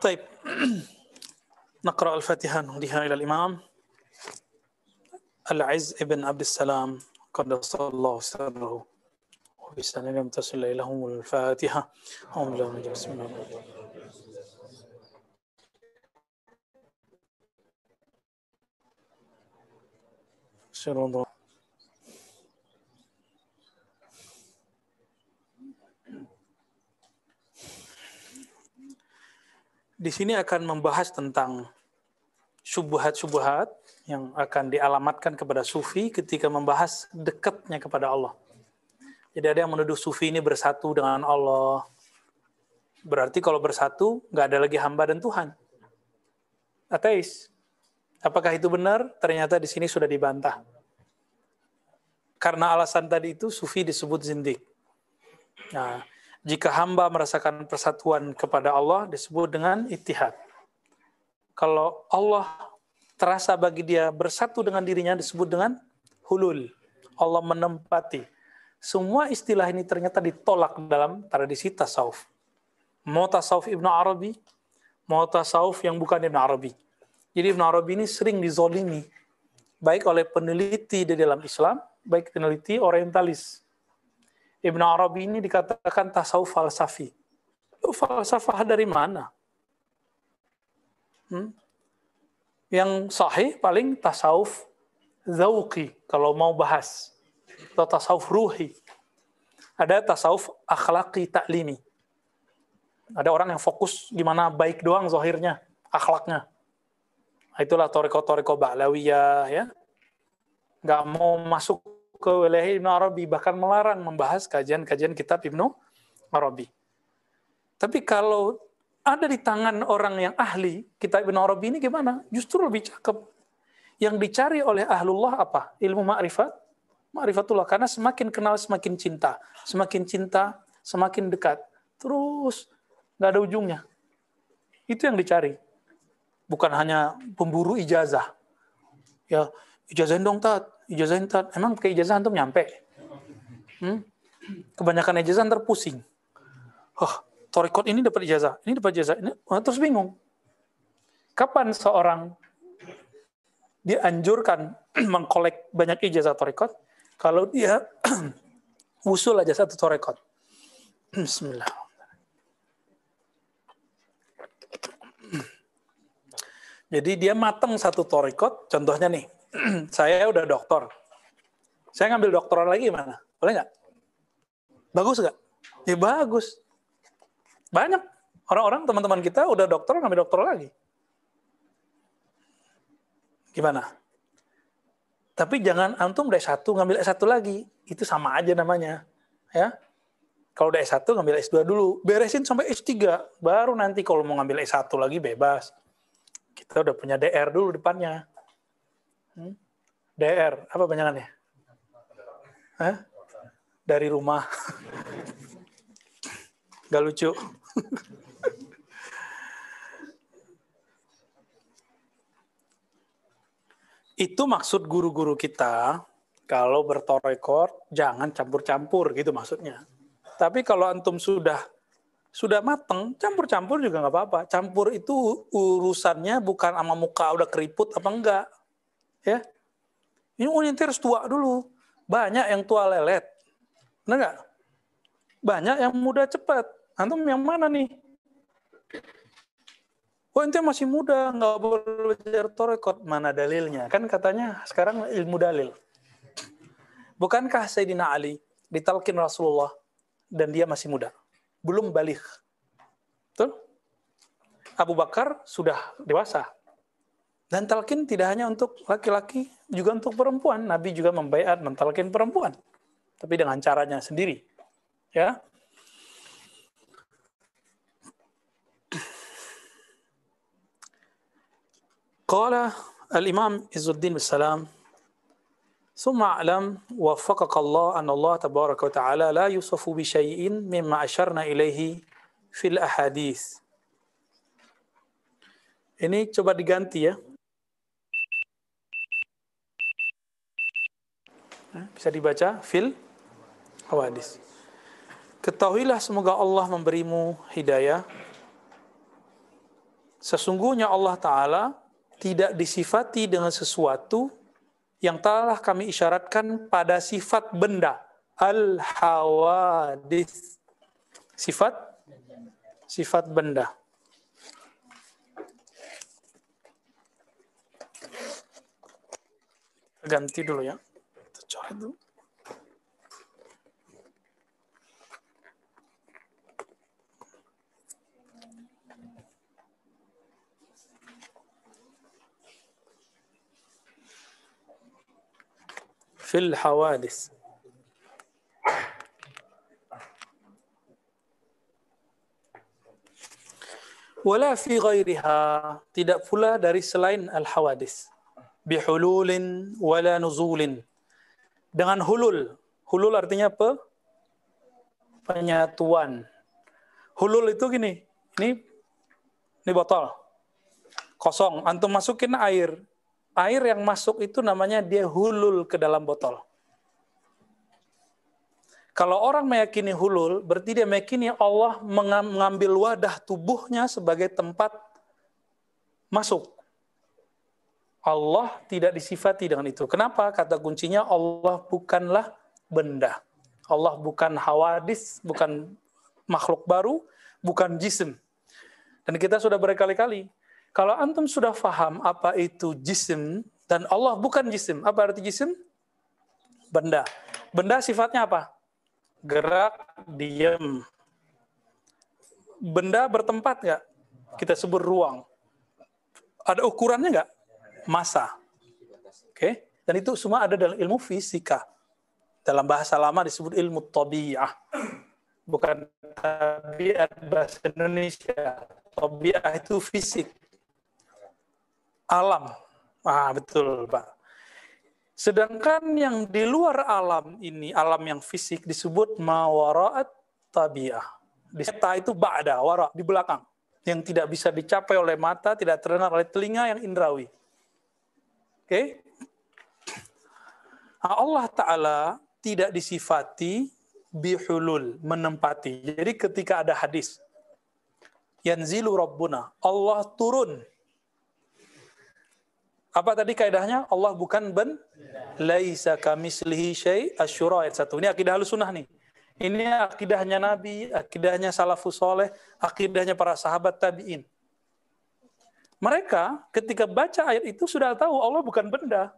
طيب. نقرأ الفاتحة نهديها إلى الإمام. العز ابن عبد السلام قدس الله سره. وبسنة لم تصل إليهم الفاتحة. هم لهم بسم الله شر di sini akan membahas tentang subuhat-subuhat yang akan dialamatkan kepada sufi ketika membahas dekatnya kepada Allah. Jadi ada yang menuduh sufi ini bersatu dengan Allah. Berarti kalau bersatu, nggak ada lagi hamba dan Tuhan. Ateis. Apakah itu benar? Ternyata di sini sudah dibantah. Karena alasan tadi itu, sufi disebut zindik. Nah, jika hamba merasakan persatuan kepada Allah disebut dengan itihad. Kalau Allah terasa bagi dia bersatu dengan dirinya disebut dengan hulul. Allah menempati. Semua istilah ini ternyata ditolak dalam tradisi tasawuf. Mau tasawuf Ibn Arabi, mau tasawuf yang bukan Ibn Arabi. Jadi Ibn Arabi ini sering dizolimi, baik oleh peneliti di dalam Islam, baik peneliti orientalis. Ibn Arabi ini dikatakan tasawuf falsafi. Itu falsafah dari mana? Hmm? Yang sahih paling tasawuf zauqi kalau mau bahas. Atau tasawuf ruhi. Ada tasawuf akhlaki taklimi. Ada orang yang fokus gimana baik doang zahirnya, akhlaknya. Itulah toriko-toriko ba'lawiyah ya. Nggak mau masuk ke wilayah Ibnu Arabi bahkan melarang membahas kajian-kajian kitab Ibnu Arabi. Tapi kalau ada di tangan orang yang ahli kitab Ibnu Arabi ini gimana? Justru lebih cakep. Yang dicari oleh ahlullah apa? Ilmu ma'rifat, ma'rifatullah. Karena semakin kenal semakin cinta. Semakin cinta semakin dekat. Terus nggak ada ujungnya. Itu yang dicari. Bukan hanya pemburu ijazah. Ya, ijazahin dong, Tat ijazah entar emang pakai ijazah antum nyampe? Hmm? kebanyakan ijazah ntar pusing. Oh torikot ini dapat ijazah ini dapat ijazah ini oh, terus bingung. Kapan seorang dianjurkan mengkolek banyak ijazah torikot? Kalau dia usul aja satu torikot. Bismillah. Jadi dia matang satu torikot contohnya nih saya udah dokter. Saya ngambil doktoral lagi mana? Boleh nggak? Bagus nggak? Ya bagus. Banyak orang-orang teman-teman kita udah dokter ngambil doktoral lagi. Gimana? Tapi jangan antum udah S1 ngambil S1 lagi. Itu sama aja namanya. Ya. Kalau udah S1 ngambil S2 dulu. Beresin sampai S3. Baru nanti kalau mau ngambil S1 lagi bebas. Kita udah punya DR dulu depannya. DR, apa panjangannya? Hah? Dari rumah. Gak lucu. Itu maksud guru-guru kita, kalau bertorekor, jangan campur-campur gitu maksudnya. Tapi kalau antum sudah sudah mateng, campur-campur juga nggak apa-apa. Campur itu urusannya bukan sama muka udah keriput apa enggak. Ya. Ini orientir harus tua dulu. Banyak yang tua lelet. Benar nggak? Banyak yang muda cepat. Antum yang mana nih? Oh ente masih muda, nggak boleh belajar torekot. Mana dalilnya? Kan katanya sekarang ilmu dalil. Bukankah Sayyidina Ali ditalkin Rasulullah dan dia masih muda? Belum balik. Betul? Abu Bakar sudah dewasa. Dan talqin tidak hanya untuk laki-laki, juga untuk perempuan. Nabi juga membaiat mentalkin perempuan. Tapi dengan caranya sendiri. Ya. Qala al-Imam Izzuddin bin Salam ثم اعلم وفقك الله أن الله تبارك وتعالى لا يوصف بشيء مما أشرنا إليه في الأحاديث ini coba diganti ya Bisa dibaca fil hawadis. Ketahuilah semoga Allah memberimu hidayah Sesungguhnya Allah Ta'ala tidak disifati dengan sesuatu yang telah kami isyaratkan pada sifat benda. Al-hawadith. Sifat? Sifat benda. Ganti dulu ya. Dulu. في الحوادث wala fi ghairiha tidak pula dari selain al hawadis bihululin wala nuzulin dengan hulul. Hulul artinya apa? Penyatuan. Hulul itu gini. Ini ini botol. Kosong. Antum masukin air. Air yang masuk itu namanya dia hulul ke dalam botol. Kalau orang meyakini hulul, berarti dia meyakini Allah mengambil wadah tubuhnya sebagai tempat masuk. Allah tidak disifati dengan itu. Kenapa? Kata kuncinya Allah bukanlah benda. Allah bukan hawadis, bukan makhluk baru, bukan jisim. Dan kita sudah berkali-kali kalau antum sudah faham apa itu jisim dan Allah bukan jisim, apa arti jisim? Benda. Benda sifatnya apa? Gerak, diam. Benda bertempat nggak? Kita sebut ruang. Ada ukurannya nggak? Masa. Oke? Okay? Dan itu semua ada dalam ilmu fisika. Dalam bahasa lama disebut ilmu tabi'ah. Bukan tabiat bahasa Indonesia. Tabi'ah itu fisik alam. Ah, betul, Pak. Sedangkan yang di luar alam ini, alam yang fisik disebut mawara'at tabi'ah. Di ta itu ba'da, wara, di belakang. Yang tidak bisa dicapai oleh mata, tidak terdengar oleh telinga yang indrawi. Okay? Allah Ta'ala tidak disifati bihulul, menempati. Jadi ketika ada hadis, yanzilu rabbuna, Allah turun apa tadi kaidahnya? Allah bukan ben laisa kamislihi syai asyura ayat 1. Ini akidah sunnah nih. Ini akidahnya Nabi, akidahnya salafus soleh, akidahnya para sahabat tabi'in. Mereka ketika baca ayat itu sudah tahu Allah bukan benda.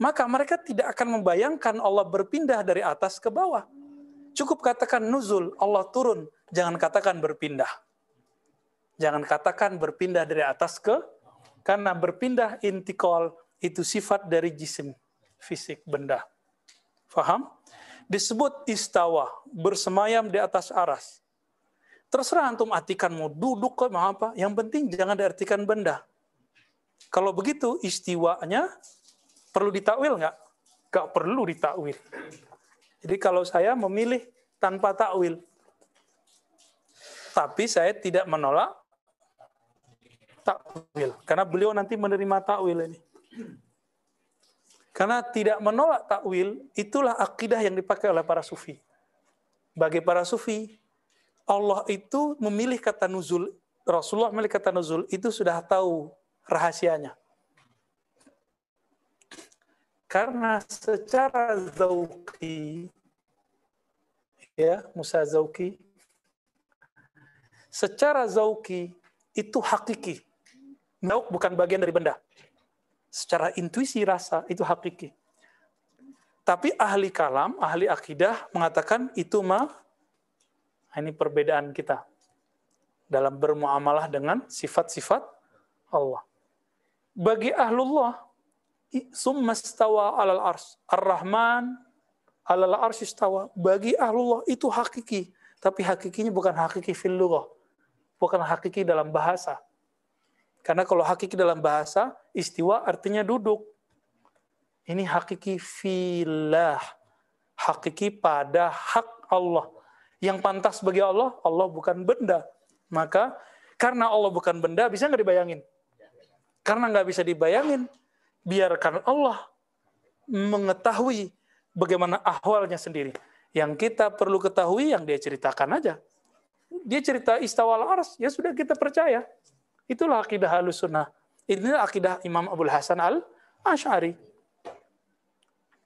Maka mereka tidak akan membayangkan Allah berpindah dari atas ke bawah. Cukup katakan nuzul, Allah turun. Jangan katakan berpindah. Jangan katakan berpindah dari atas ke karena berpindah intikal itu sifat dari jisim, fisik, benda. Faham? Disebut istawa, bersemayam di atas aras. Terserah antum artikan mau duduk kok mau apa, yang penting jangan diartikan benda. Kalau begitu istiwanya perlu ditakwil nggak? Nggak perlu ditakwil. Jadi kalau saya memilih tanpa takwil, tapi saya tidak menolak takwil. Karena beliau nanti menerima takwil ini. Karena tidak menolak takwil, itulah akidah yang dipakai oleh para sufi. Bagi para sufi, Allah itu memilih kata nuzul, Rasulullah memilih kata nuzul, itu sudah tahu rahasianya. Karena secara zauki, ya, Musa zauki, secara zauki itu hakiki. Nauk bukan bagian dari benda. Secara intuisi rasa itu hakiki. Tapi ahli kalam, ahli akidah mengatakan itu mah ini perbedaan kita dalam bermuamalah dengan sifat-sifat Allah. Bagi ahlullah, summa stawa alal ars. Ar-Rahman alal ars istawa. Bagi ahlullah itu hakiki. Tapi hakikinya bukan hakiki fil Bukan hakiki dalam bahasa. Karena kalau hakiki dalam bahasa, istiwa artinya duduk. Ini hakiki filah. Hakiki pada hak Allah. Yang pantas bagi Allah, Allah bukan benda. Maka karena Allah bukan benda, bisa nggak dibayangin? Karena nggak bisa dibayangin, biarkan Allah mengetahui bagaimana ahwalnya sendiri. Yang kita perlu ketahui yang dia ceritakan aja. Dia cerita istawal ars, ya sudah kita percaya Itulah akidah halus sunnah. Inilah akidah Imam Abdul Hasan al Ash'ari.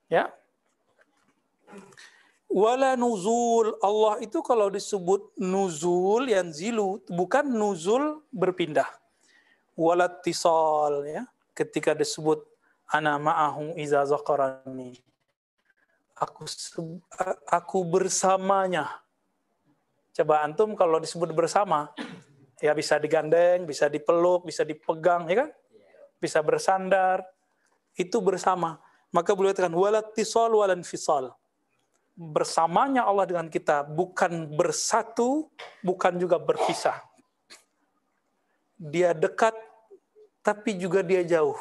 Ya. Wala nuzul. Allah itu kalau disebut nuzul yang zilu, bukan nuzul berpindah. Wala tisal. Ya. Ketika disebut ana ma'ahu iza zakarani. Aku, aku bersamanya. Coba antum kalau disebut bersama, ya bisa digandeng, bisa dipeluk, bisa dipegang, ya kan? Bisa bersandar, itu bersama. Maka beliau katakan walat tisal walan fisal. Bersamanya Allah dengan kita bukan bersatu, bukan juga berpisah. Dia dekat, tapi juga dia jauh.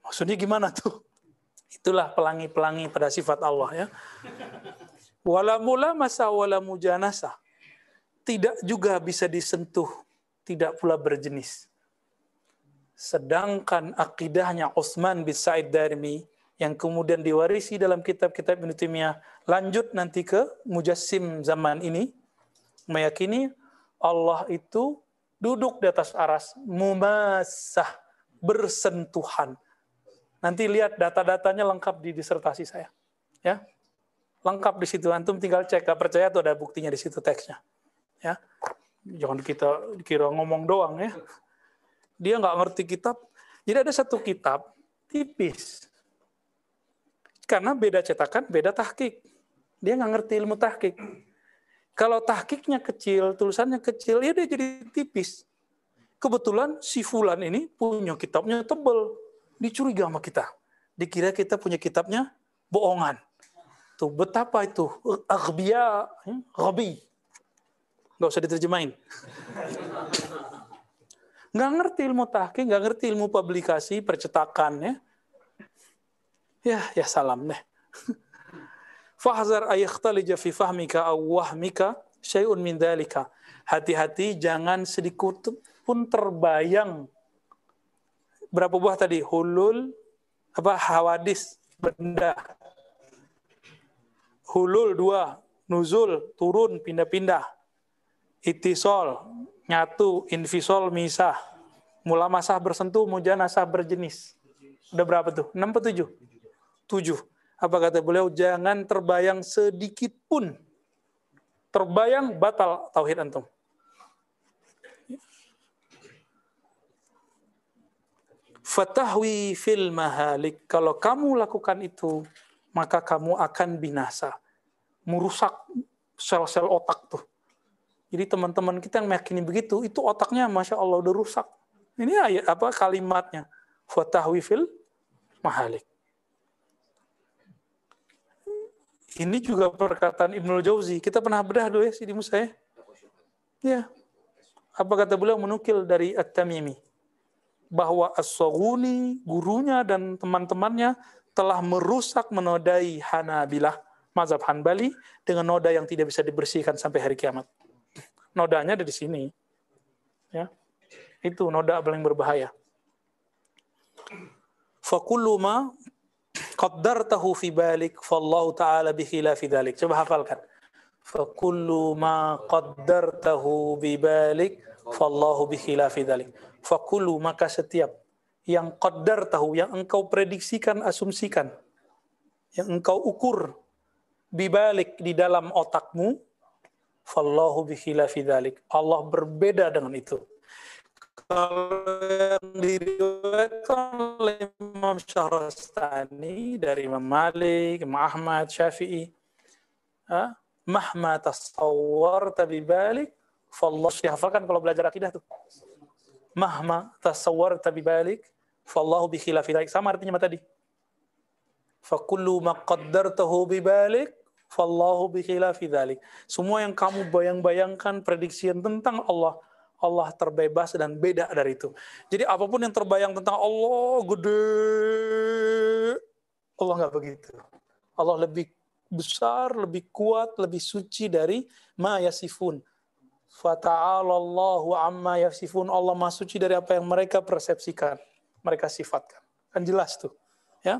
Maksudnya gimana tuh? Itulah pelangi-pelangi pada sifat Allah ya. Wala mula masa wala mujanasa. Tidak juga bisa disentuh, tidak pula berjenis. Sedangkan akidahnya Utsman bin Said Darimi yang kemudian diwarisi dalam kitab-kitab Ibnu Taimiyah lanjut nanti ke mujassim zaman ini meyakini Allah itu duduk di atas aras mumasah bersentuhan Nanti lihat data-datanya lengkap di disertasi saya. Ya. Lengkap di situ. Antum tinggal cek. Gak percaya tuh ada buktinya di situ teksnya. Ya. Jangan kita kira ngomong doang ya. Dia nggak ngerti kitab. Jadi ada satu kitab tipis. Karena beda cetakan, beda tahkik. Dia nggak ngerti ilmu tahkik. Kalau tahkiknya kecil, tulisannya kecil, ya dia jadi tipis. Kebetulan si Fulan ini punya kitabnya tebel dicuriga sama kita. Dikira kita punya kitabnya bohongan. Tuh betapa itu aghbiya, ghabi. Nggak usah diterjemahin. Nggak ngerti ilmu tahqiq, nggak ngerti ilmu publikasi, percetakan ya. Ya, ya salam deh. Fahzar ayyakhtalija fi fahmika aw wahmika syai'un min dhalika. Hati-hati jangan sedikit pun terbayang berapa buah tadi? Hulul, apa hawadis, benda. Hulul dua, nuzul, turun, pindah-pindah. Itisol, nyatu, invisol, misah. Mula masah bersentuh, mujanasah berjenis. Udah berapa tuh? Enam atau tujuh? Tujuh. Apa kata beliau? Jangan terbayang sedikit pun. Terbayang batal tauhid antum. Fatahwi fil mahalik. Kalau kamu lakukan itu, maka kamu akan binasa. Merusak sel-sel otak tuh. Jadi teman-teman kita yang meyakini begitu, itu otaknya Masya Allah udah rusak. Ini ayat apa kalimatnya. Fatahwi fil mahalik. Ini juga perkataan Ibnul Jauzi. Kita pernah bedah dulu ya, Sidi Musa ya? Ya. Apa kata beliau menukil dari At-Tamimi bahwa As-Saghuni, gurunya dan teman-temannya telah merusak menodai Hanabilah, mazhab Hanbali dengan noda yang tidak bisa dibersihkan sampai hari kiamat. Nodanya ada di sini. Ya. Itu noda paling berbahaya. Fakullu qaddartahu fi balik fallahu ta'ala bi khilafi dhalik. Coba hafalkan. Fakullu ma qaddartahu bi balik fallahu bi khilafi dhalik fakulu maka setiap yang qadar tahu, yang engkau prediksikan, asumsikan, yang engkau ukur bibalik di dalam otakmu, fallahu bikhilafi dhalik. Allah berbeda dengan itu. Kalau yang diriwayatkan oleh Imam Syahrastani dari Imam Malik, Imam Ahmad, Syafi'i, mahma tasawwar tabibalik, fallahu hafalkan kalau belajar akidah tuh. Mahma tasawwar tabi balik fallahu bi khilafi dhalik. Sama artinya tadi. Fa kullu ma qaddartahu bi balik fallahu bi khilafi dhalik. Semua yang kamu bayang-bayangkan prediksian tentang Allah Allah terbebas dan beda dari itu jadi apa pun yang terbayang tentang Allah gede Allah nggak begitu Allah lebih besar, lebih kuat, lebih suci dari ma yasifun Fata'alallahu amma yasifun. Allah maha suci dari apa yang mereka persepsikan. Mereka sifatkan. Kan jelas tuh. Ya.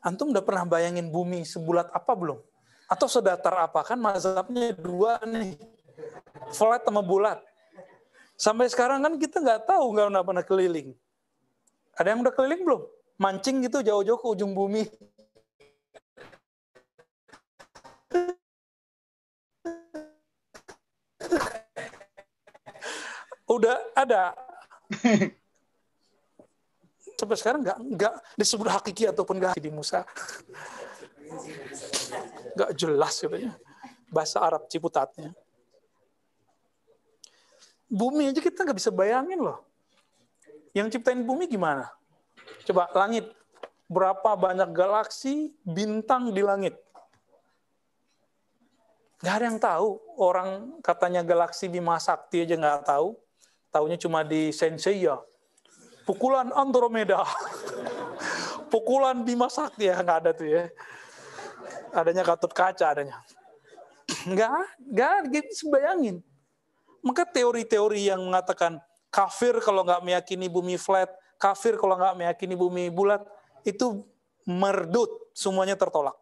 Antum udah pernah bayangin bumi sebulat apa belum? Atau sedatar apa? Kan mazhabnya dua nih. Flat sama bulat. Sampai sekarang kan kita nggak tahu nggak pernah pernah keliling. Ada yang udah keliling belum? Mancing gitu jauh-jauh ke ujung bumi. udah ada. Sampai sekarang nggak nggak disebut hakiki ataupun nggak di Musa. Nggak jelas katanya. Bahasa Arab Ciputatnya. Bumi aja kita nggak bisa bayangin loh. Yang ciptain bumi gimana? Coba langit. Berapa banyak galaksi, bintang di langit? Gak ada yang tahu. Orang katanya galaksi di Sakti aja nggak tahu. Taunya cuma di Senseiya. Pukulan Andromeda. Pukulan Bima Sakti ya nggak ada tuh ya. Adanya katut kaca adanya. Nggak, nggak bisa bayangin. Maka teori-teori yang mengatakan kafir kalau nggak meyakini bumi flat, kafir kalau nggak meyakini bumi bulat, itu merdut, semuanya tertolak.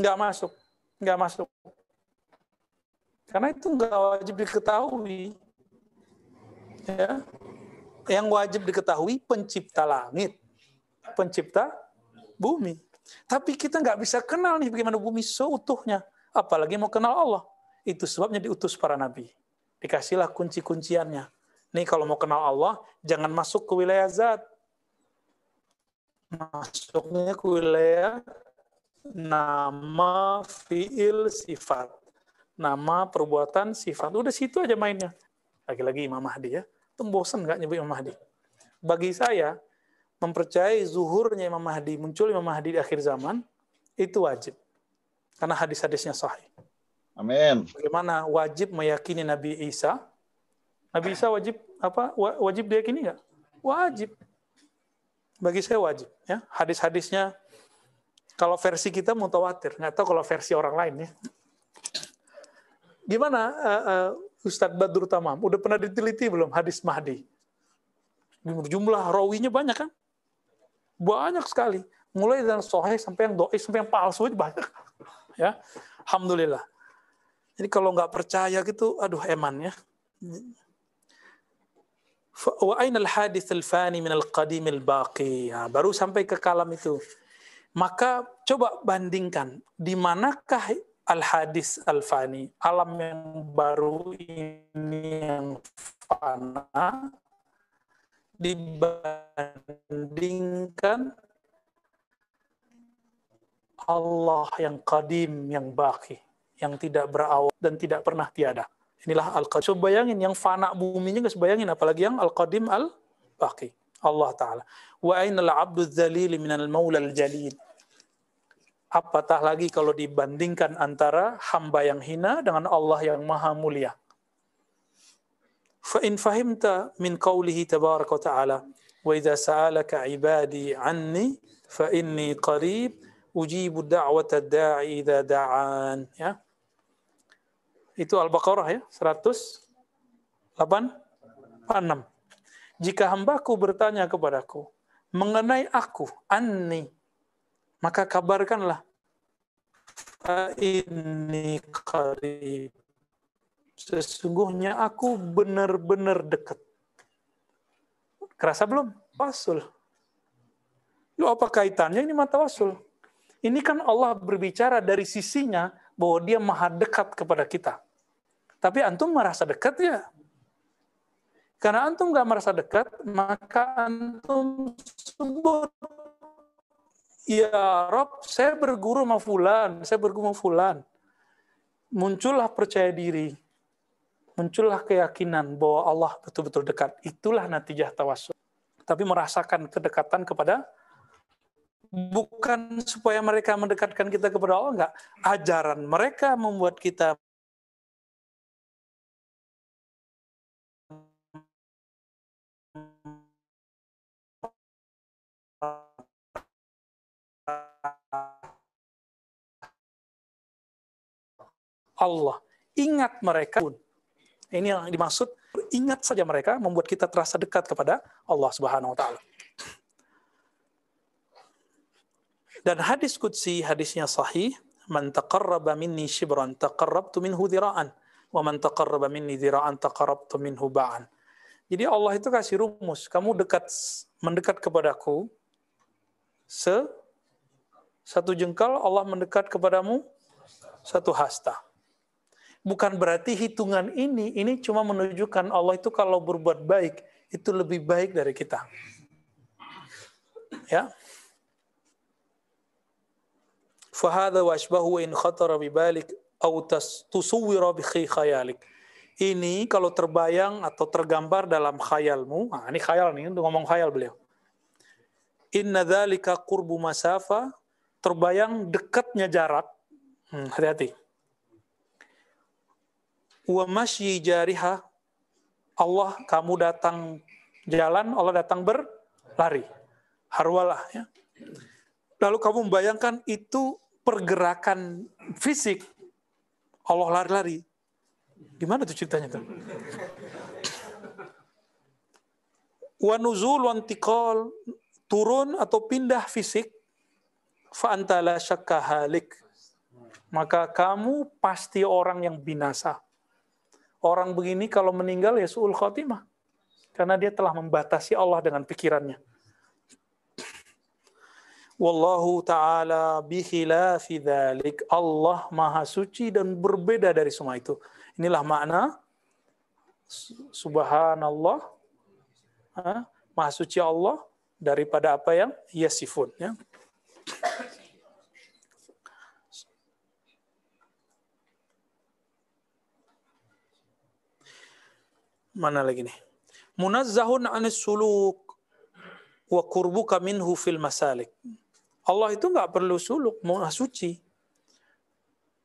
Nggak masuk, nggak masuk. Karena itu nggak wajib diketahui. Ya. Yang wajib diketahui pencipta langit, pencipta bumi. Tapi kita nggak bisa kenal nih bagaimana bumi seutuhnya. Apalagi mau kenal Allah. Itu sebabnya diutus para nabi dikasihlah kunci-kunciannya. Nih kalau mau kenal Allah, jangan masuk ke wilayah zat. Masuknya ke wilayah nama, fiil, sifat. Nama, perbuatan, sifat. Udah situ aja mainnya. Lagi-lagi Imam Mahdi ya. Itu bosan nggak nyebut Imam Mahdi. Bagi saya, mempercayai zuhurnya Imam Mahdi, muncul Imam Mahdi di akhir zaman, itu wajib. Karena hadis-hadisnya sahih. Amin. Bagaimana wajib meyakini Nabi Isa? Nabi Isa wajib apa? Wajib diyakini nggak? Wajib. Bagi saya wajib. Ya, hadis-hadisnya kalau versi kita mutawatir, nggak tahu kalau versi orang lain ya. Gimana uh, uh, Ustadz Badrul Tamam? Udah pernah diteliti belum hadis Mahdi? Jumlah rawinya banyak kan? Banyak sekali. Mulai dari soheh sampai yang doi sampai yang palsu banyak. Ya, Alhamdulillah. Jadi kalau nggak percaya gitu, aduh eman ya. Wa al hadis fani min al qadim al baqi. Ya, baru sampai ke kalam itu. Maka coba bandingkan di manakah al hadis al fani, alam yang baru ini yang fana dibandingkan Allah yang qadim yang baki yang tidak berawal dan tidak pernah tiada. Inilah Al-Qadim. So, bayangin yang fana buminya nggak bayangin apalagi yang Al-Qadim Al-Baqi. Allah Ta'ala. Wa ainal abdu dzalil minal maula al-jalil. Apatah lagi kalau dibandingkan antara hamba yang hina dengan Allah yang maha mulia. Fa in fahimta min qawlihi tabaraka wa ta'ala wa idza sa'alaka ibadi anni fa inni qarib ujibu da'wata da'i idza da'an ya itu Al-Baqarah ya, 186. Jika hambaku bertanya kepadaku mengenai aku, anni, maka kabarkanlah ini qarib. Sesungguhnya aku benar-benar dekat. Kerasa belum? Wasul. Lu apa kaitannya ini mata wasul? Ini kan Allah berbicara dari sisinya bahwa dia maha dekat kepada kita. Tapi antum merasa dekat ya? Karena antum nggak merasa dekat, maka antum sebut, Ya Rob, saya berguru sama fulan, saya berguru sama fulan. Muncullah percaya diri, muncullah keyakinan bahwa Allah betul-betul dekat. Itulah natijah tawasul. Tapi merasakan kedekatan kepada bukan supaya mereka mendekatkan kita kepada Allah enggak. Ajaran mereka membuat kita Allah. Ingat mereka. Ini yang dimaksud, ingat saja mereka membuat kita terasa dekat kepada Allah Subhanahu wa taala. Dan hadis qudsi, hadisnya sahih, man taqarraba minni shibran taqarrabtu minhu dhira'an wa man taqarraba minni dhira'an taqarrabtu minhu ba'an. Jadi Allah itu kasih rumus, kamu dekat mendekat kepadaku se satu jengkal, Allah mendekat kepadamu satu hasta. Bukan berarti hitungan ini, ini cuma menunjukkan Allah itu kalau berbuat baik, itu lebih baik dari kita. Ya. Fahada wa ashbahu in khatara bibalik au tusawwira bi khayalik ini kalau terbayang atau tergambar dalam khayalmu, nah ini khayal nih, untuk ngomong khayal beliau. Inna dzalika qurbu masafa, terbayang dekatnya jarak. Hmm, hati-hati. Wa masyi jariha, Allah kamu datang jalan, Allah datang berlari. Harwalah ya. Lalu kamu membayangkan itu pergerakan fisik. Allah lari-lari Gimana tuh ceritanya tuh? Wa nuzul wantiqal turun atau pindah fisik fa antala halik. Maka kamu pasti orang yang binasa. Orang begini kalau meninggal ya suul khotimah. Karena dia telah membatasi Allah dengan pikirannya. Wallahu ta'ala bikhilafi dhalik. Allah maha suci dan berbeda dari semua itu. Inilah makna subhanallah maha suci Allah daripada apa yang yasifun ya. Mana lagi nih? Munazzahun anis suluk wa kurbuka minhu fil masalik. Allah itu nggak perlu suluk, mau suci.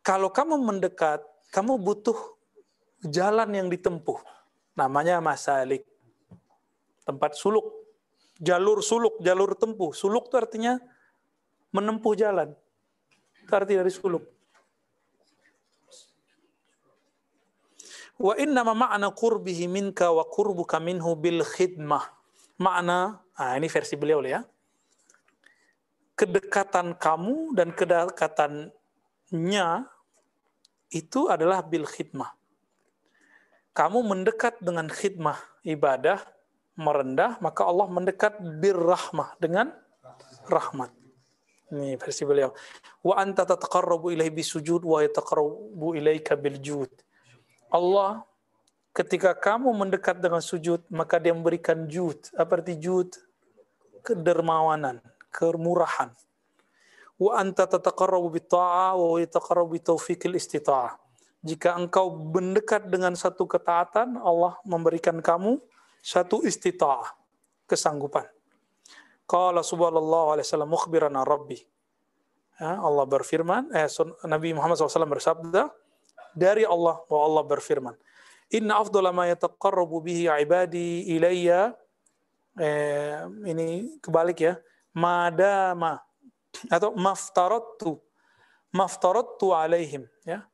Kalau kamu mendekat, kamu butuh jalan yang ditempuh. Namanya masalik. Tempat suluk. Jalur suluk, jalur tempuh. Suluk itu artinya menempuh jalan. Itu arti dari suluk. Wa inna ma'na qurbihi minka wa qurbuka minhu bil khidmah. Makna, ah ini versi beliau ya. Kedekatan kamu dan kedekatannya itu adalah bil khidmah kamu mendekat dengan khidmah ibadah, merendah, maka Allah mendekat birrahmah dengan rahmat. Ini versi beliau. Wa anta tataqarrabu ilaihi bisujud wa yataqarrabu ilaika biljud. Allah ketika kamu mendekat dengan sujud, maka dia memberikan jud. Apa arti jud? Kedermawanan, kemurahan. Wa anta tataqarrabu bitta'ah wa yataqarrabu bitaufiqil istita'ah jika engkau mendekat dengan satu ketaatan, Allah memberikan kamu satu istita'ah, kesanggupan. Qala subhanallah alaihi wasallam mukhbiran rabbi. Ya, Allah berfirman, eh, Nabi Muhammad SAW bersabda, dari Allah, bahwa Allah berfirman, Inna afdala ma yataqarrabu bihi ibadi ilayya, eh, ini kebalik ya, madama, atau maftarattu, maftarattu alaihim, ya,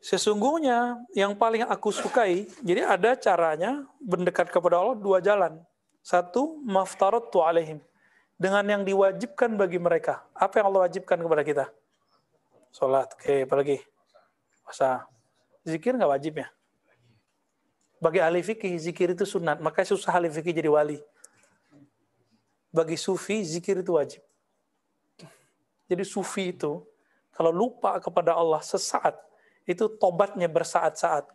Sesungguhnya yang paling aku sukai, jadi ada caranya mendekat kepada Allah dua jalan. Satu, tu alaihim. Dengan yang diwajibkan bagi mereka. Apa yang Allah wajibkan kepada kita? Sholat. Oke, apalagi? Puasa. Zikir nggak wajib ya? Bagi ahli fikih, zikir itu sunat. Makanya susah ahli fikih jadi wali. Bagi sufi, zikir itu wajib. Jadi sufi itu, kalau lupa kepada Allah sesaat, itu tobatnya bersaat-saat.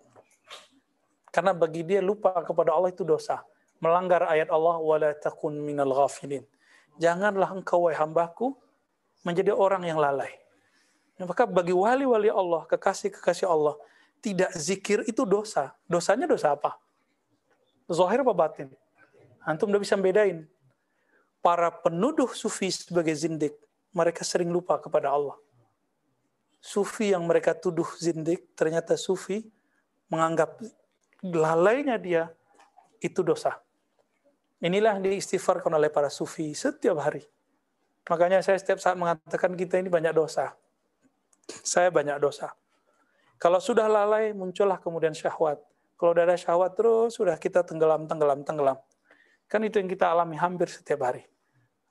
Karena bagi dia lupa kepada Allah itu dosa. Melanggar ayat Allah, wala takun minal ghafilin. Janganlah engkau, wahai hambaku, menjadi orang yang lalai. Maka bagi wali-wali Allah, kekasih-kekasih Allah, tidak zikir itu dosa. Dosanya dosa apa? Zohir apa batin? Antum udah bisa bedain. Para penuduh sufi sebagai zindik, mereka sering lupa kepada Allah sufi yang mereka tuduh zindik, ternyata sufi menganggap lalainya dia itu dosa. Inilah yang diistighfarkan oleh para sufi setiap hari. Makanya saya setiap saat mengatakan kita ini banyak dosa. Saya banyak dosa. Kalau sudah lalai, muncullah kemudian syahwat. Kalau udah ada syahwat terus, sudah kita tenggelam, tenggelam, tenggelam. Kan itu yang kita alami hampir setiap hari.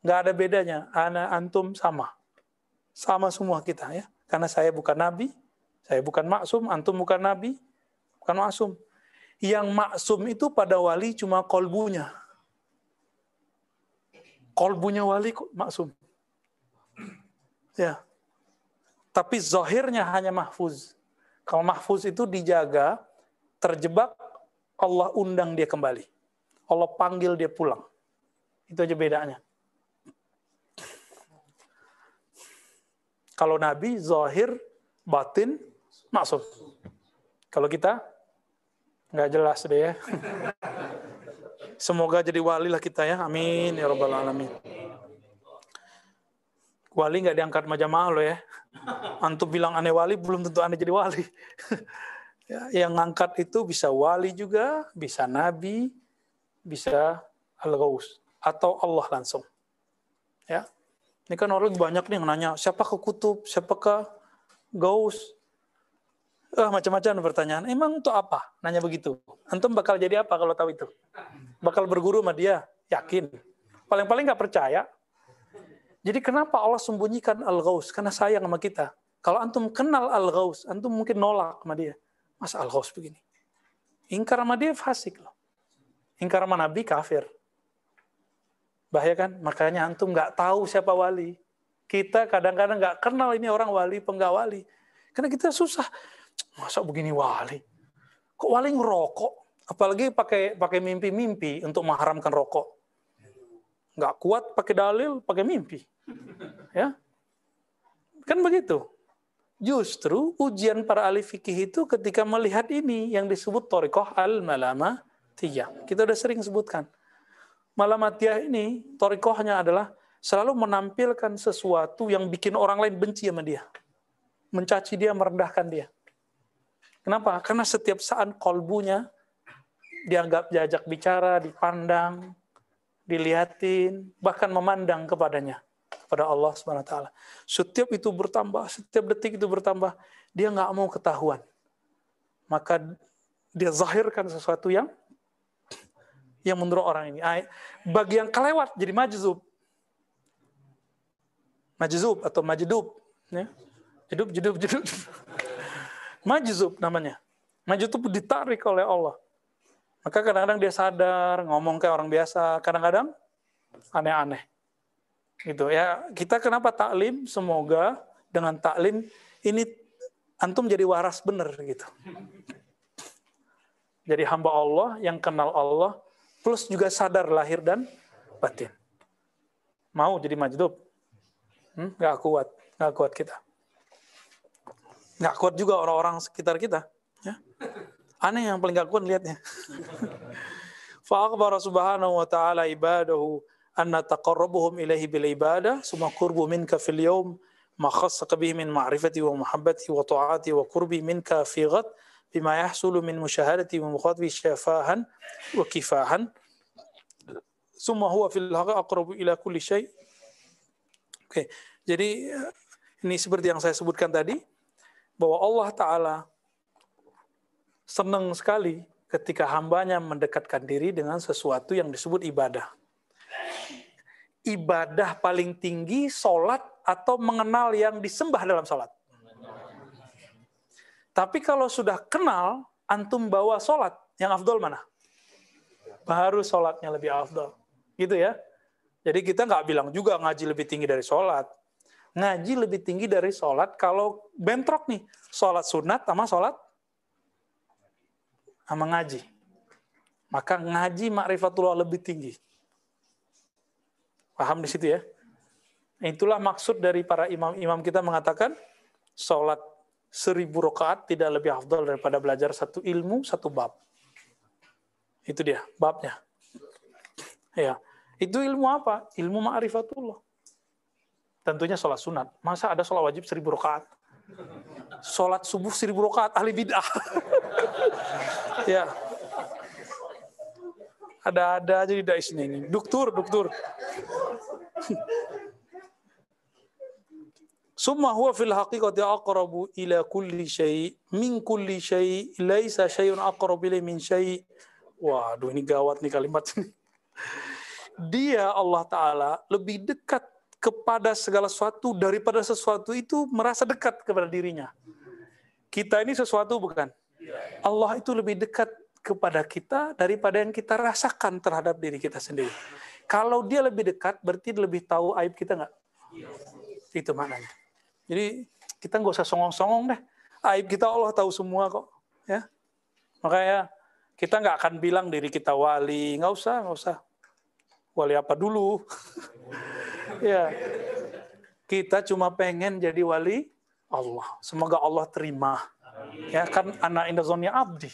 Nggak ada bedanya, anak antum sama. Sama semua kita ya. Karena saya bukan nabi, Saya bukan maksum, antum bukan nabi, bukan maksum. Yang maksum itu pada wali cuma kolbunya. Kolbunya wali maksum. Ya. Tapi zahirnya hanya mahfuz. Kalau mahfuz itu dijaga, terjebak, Allah undang dia kembali. Allah panggil dia pulang. Itu aja bedanya. Kalau Nabi, zahir, batin, maksud. Kalau kita, nggak jelas deh ya. Semoga jadi wali lah kita ya. Amin. Ya Rabbal Alamin. Wali nggak diangkat loh ya. Antum bilang aneh wali, belum tentu aneh jadi wali. ya, yang ngangkat itu bisa wali juga, bisa nabi, bisa al-ghaus atau Allah langsung. Ya. Ini kan orang banyak nih yang nanya, siapa ke kutub, siapa ke gaus? Ah, macam-macam pertanyaan. Emang untuk apa? Nanya begitu. Antum bakal jadi apa kalau tahu itu? Bakal berguru sama dia? Yakin. Paling-paling nggak percaya. Jadi kenapa Allah sembunyikan Al-Ghaus? Karena sayang sama kita. Kalau antum kenal Al-Ghaus, antum mungkin nolak sama dia. Masa Al-Ghaus begini? Ingkar sama dia fasik loh. Ingkar sama Nabi kafir. Bahaya kan? Makanya antum nggak tahu siapa wali. Kita kadang-kadang nggak kenal ini orang wali, penggak wali. Karena kita susah. Masa begini wali? Kok wali ngerokok? Apalagi pakai pakai mimpi-mimpi untuk mengharamkan rokok. Nggak kuat pakai dalil, pakai mimpi. Ya, kan begitu. Justru ujian para ahli fikih itu ketika melihat ini yang disebut torikoh al-malama tiga. Kita udah sering sebutkan Malamatiyah ini, torikohnya adalah selalu menampilkan sesuatu yang bikin orang lain benci sama dia. Mencaci dia, merendahkan dia. Kenapa? Karena setiap saat kolbunya dianggap diajak bicara, dipandang, dilihatin, bahkan memandang kepadanya, kepada Allah Subhanahu Taala. Setiap itu bertambah, setiap detik itu bertambah, dia nggak mau ketahuan. Maka dia zahirkan sesuatu yang yang menurut orang ini. Bagi yang kelewat jadi majzub. Majzub atau majdub. Ya. Jedub, jedub, jedub. Majzub namanya. Majzub itu ditarik oleh Allah. Maka kadang-kadang dia sadar, ngomong kayak orang biasa. Kadang-kadang aneh-aneh. Gitu ya. Kita kenapa taklim? Semoga dengan taklim ini antum jadi waras bener gitu. Jadi hamba Allah yang kenal Allah plus juga sadar lahir dan batin. Mau jadi majdub? Hmm? Gak kuat, gak kuat kita. Gak kuat juga orang-orang sekitar kita. Ya. Aneh yang paling gak kuat lihatnya. Fa'akbara subhanahu wa ta'ala ibadahu anna taqarrabuhum ilaihi bil ibadah summa qurbu minka fil yawm ma khassaka bihi min ma'rifati wa muhabbati wa ta'ati wa qurbi minka fi ghad bima yahsulu min musyahadati wa mukhadwi syafahan wa kifahan summa huwa fil haqa aqrabu ila kulli syai Oke, jadi ini seperti yang saya sebutkan tadi bahwa Allah taala senang sekali ketika hambanya mendekatkan diri dengan sesuatu yang disebut ibadah. Ibadah paling tinggi sholat atau mengenal yang disembah dalam sholat. Tapi kalau sudah kenal, antum bawa sholat, yang afdol mana? Baru sholatnya lebih afdol. Gitu ya. Jadi kita nggak bilang juga ngaji lebih tinggi dari sholat. Ngaji lebih tinggi dari sholat kalau bentrok nih. Sholat sunat sama sholat sama ngaji. Maka ngaji makrifatullah lebih tinggi. Paham di situ ya? Itulah maksud dari para imam-imam kita mengatakan sholat seribu rakaat tidak lebih afdol daripada belajar satu ilmu, satu bab. Itu dia, babnya. Ya, itu ilmu apa? Ilmu ma'rifatullah. Tentunya sholat sunat. Masa ada sholat wajib seribu rakaat? Sholat subuh seribu rakaat, ahli bid'ah. ya. Ada-ada aja di dais ini. Duktur, duktur. Summa huwa fil haqiqati aqrabu ila kulli syai min kulli syai laisa syai'un aqrab ilai min syai. Waduh ini gawat nih kalimat ini. Dia Allah taala lebih dekat kepada segala sesuatu daripada sesuatu itu merasa dekat kepada dirinya. Kita ini sesuatu bukan? Allah itu lebih dekat kepada kita daripada yang kita rasakan terhadap diri kita sendiri. Kalau dia lebih dekat, berarti lebih tahu aib kita nggak? Itu maknanya. Jadi kita nggak usah songong-songong deh. Aib kita Allah tahu semua kok. Ya, makanya kita nggak akan bilang diri kita wali, nggak usah, nggak usah. Wali apa dulu? ya, kita cuma pengen jadi wali Allah. Semoga Allah terima. Ya kan anak indozonnya abdi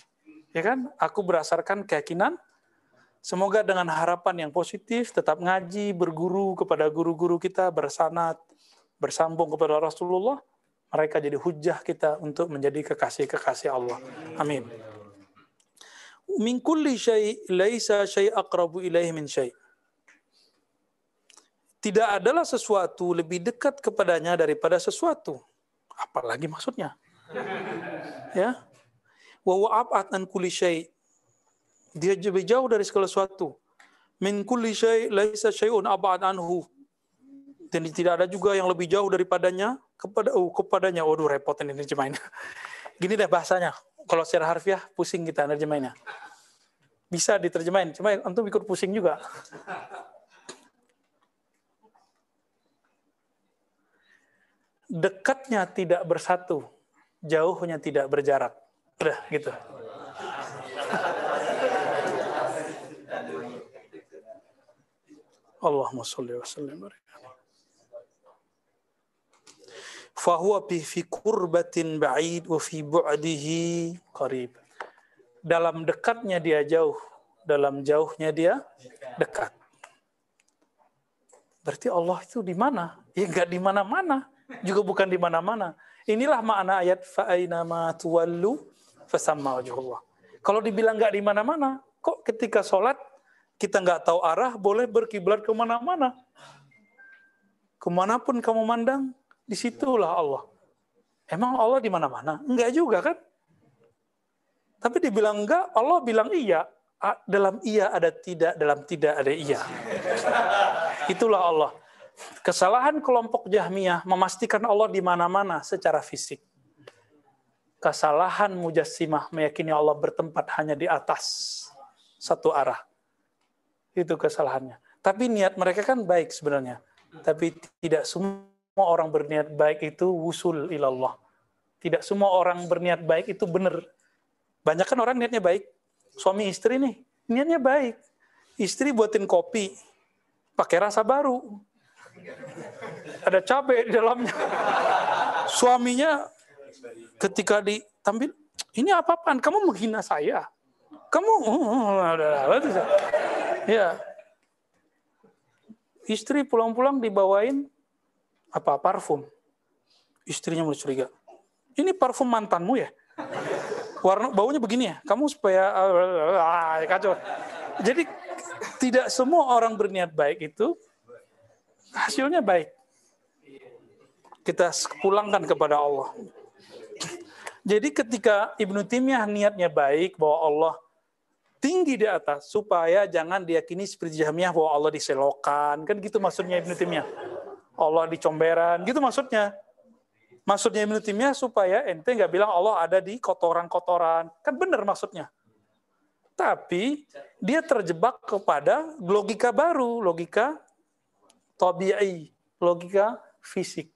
ya kan? Aku berdasarkan keyakinan Semoga dengan harapan yang positif, tetap ngaji, berguru kepada guru-guru kita, bersanat, bersambung kepada Rasulullah, mereka jadi hujah kita untuk menjadi kekasih-kekasih Allah. Amin. Min kulli syai' laisa syai' aqrabu ilaihi min syai'. Tidak adalah sesuatu lebih dekat kepadanya daripada sesuatu. Apalagi maksudnya? Ya, wa wa'abat an kulli syai' dia lebih jauh dari segala sesuatu. Min kulli syai' laisa syai'un abad anhu. Dan tidak ada juga yang lebih jauh daripadanya kepada oh, kepadanya. Waduh repot ini nerjemahinnya gini deh bahasanya. Kalau secara harfiah pusing kita nerjemahinnya. Bisa diterjemahin. Cuma untuk ikut pusing juga dekatnya tidak bersatu jauhnya tidak berjarak Udah gitu. Allahumma salli wa sallim fahuwa fi kurbatin ba'id wa fi bu'dihi qarib. Dalam dekatnya dia jauh, dalam jauhnya dia dekat. Berarti Allah itu di mana? Ya enggak di mana-mana, juga bukan di mana-mana. Inilah makna ayat fa'aina ma tuwallu fasamma wajhullah. Kalau dibilang nggak di mana-mana, kok ketika sholat kita nggak tahu arah, boleh berkiblat ke mana-mana. Ke mana pun kamu mandang, di situlah Allah. Emang Allah di mana-mana? Enggak juga kan? Tapi dibilang enggak, Allah bilang iya. Dalam iya ada tidak, dalam tidak ada iya. Itulah Allah. Kesalahan kelompok Jahmiyah memastikan Allah di mana-mana secara fisik kesalahan mujassimah meyakini Allah bertempat hanya di atas satu arah. Itu kesalahannya. Tapi niat mereka kan baik sebenarnya. Tapi tidak semua orang berniat baik itu wusul ilallah. Tidak semua orang berniat baik itu benar. Banyak kan orang niatnya baik. Suami istri nih, niatnya baik. Istri buatin kopi, pakai rasa baru. Ada cabai di dalamnya. Suaminya ketika ditampil, ini apa-apaan? Kamu menghina saya. Kamu, ya. Istri pulang-pulang dibawain apa parfum. Istrinya mulai curiga. Ini parfum mantanmu ya? Warna baunya begini ya? Kamu supaya ah, kacau. Jadi tidak semua orang berniat baik itu hasilnya baik. Kita pulangkan kepada Allah. Jadi ketika Ibnu Taimiyah niatnya baik bahwa Allah tinggi di atas supaya jangan diyakini seperti Jahmiyah bahwa Allah diselokan. Kan gitu maksudnya Ibnu Taimiyah. Allah dicomberan, gitu maksudnya. Maksudnya Ibnu Taimiyah supaya ente nggak bilang Allah ada di kotoran-kotoran. Kan benar maksudnya. Tapi dia terjebak kepada logika baru, logika tabi'i, logika fisik.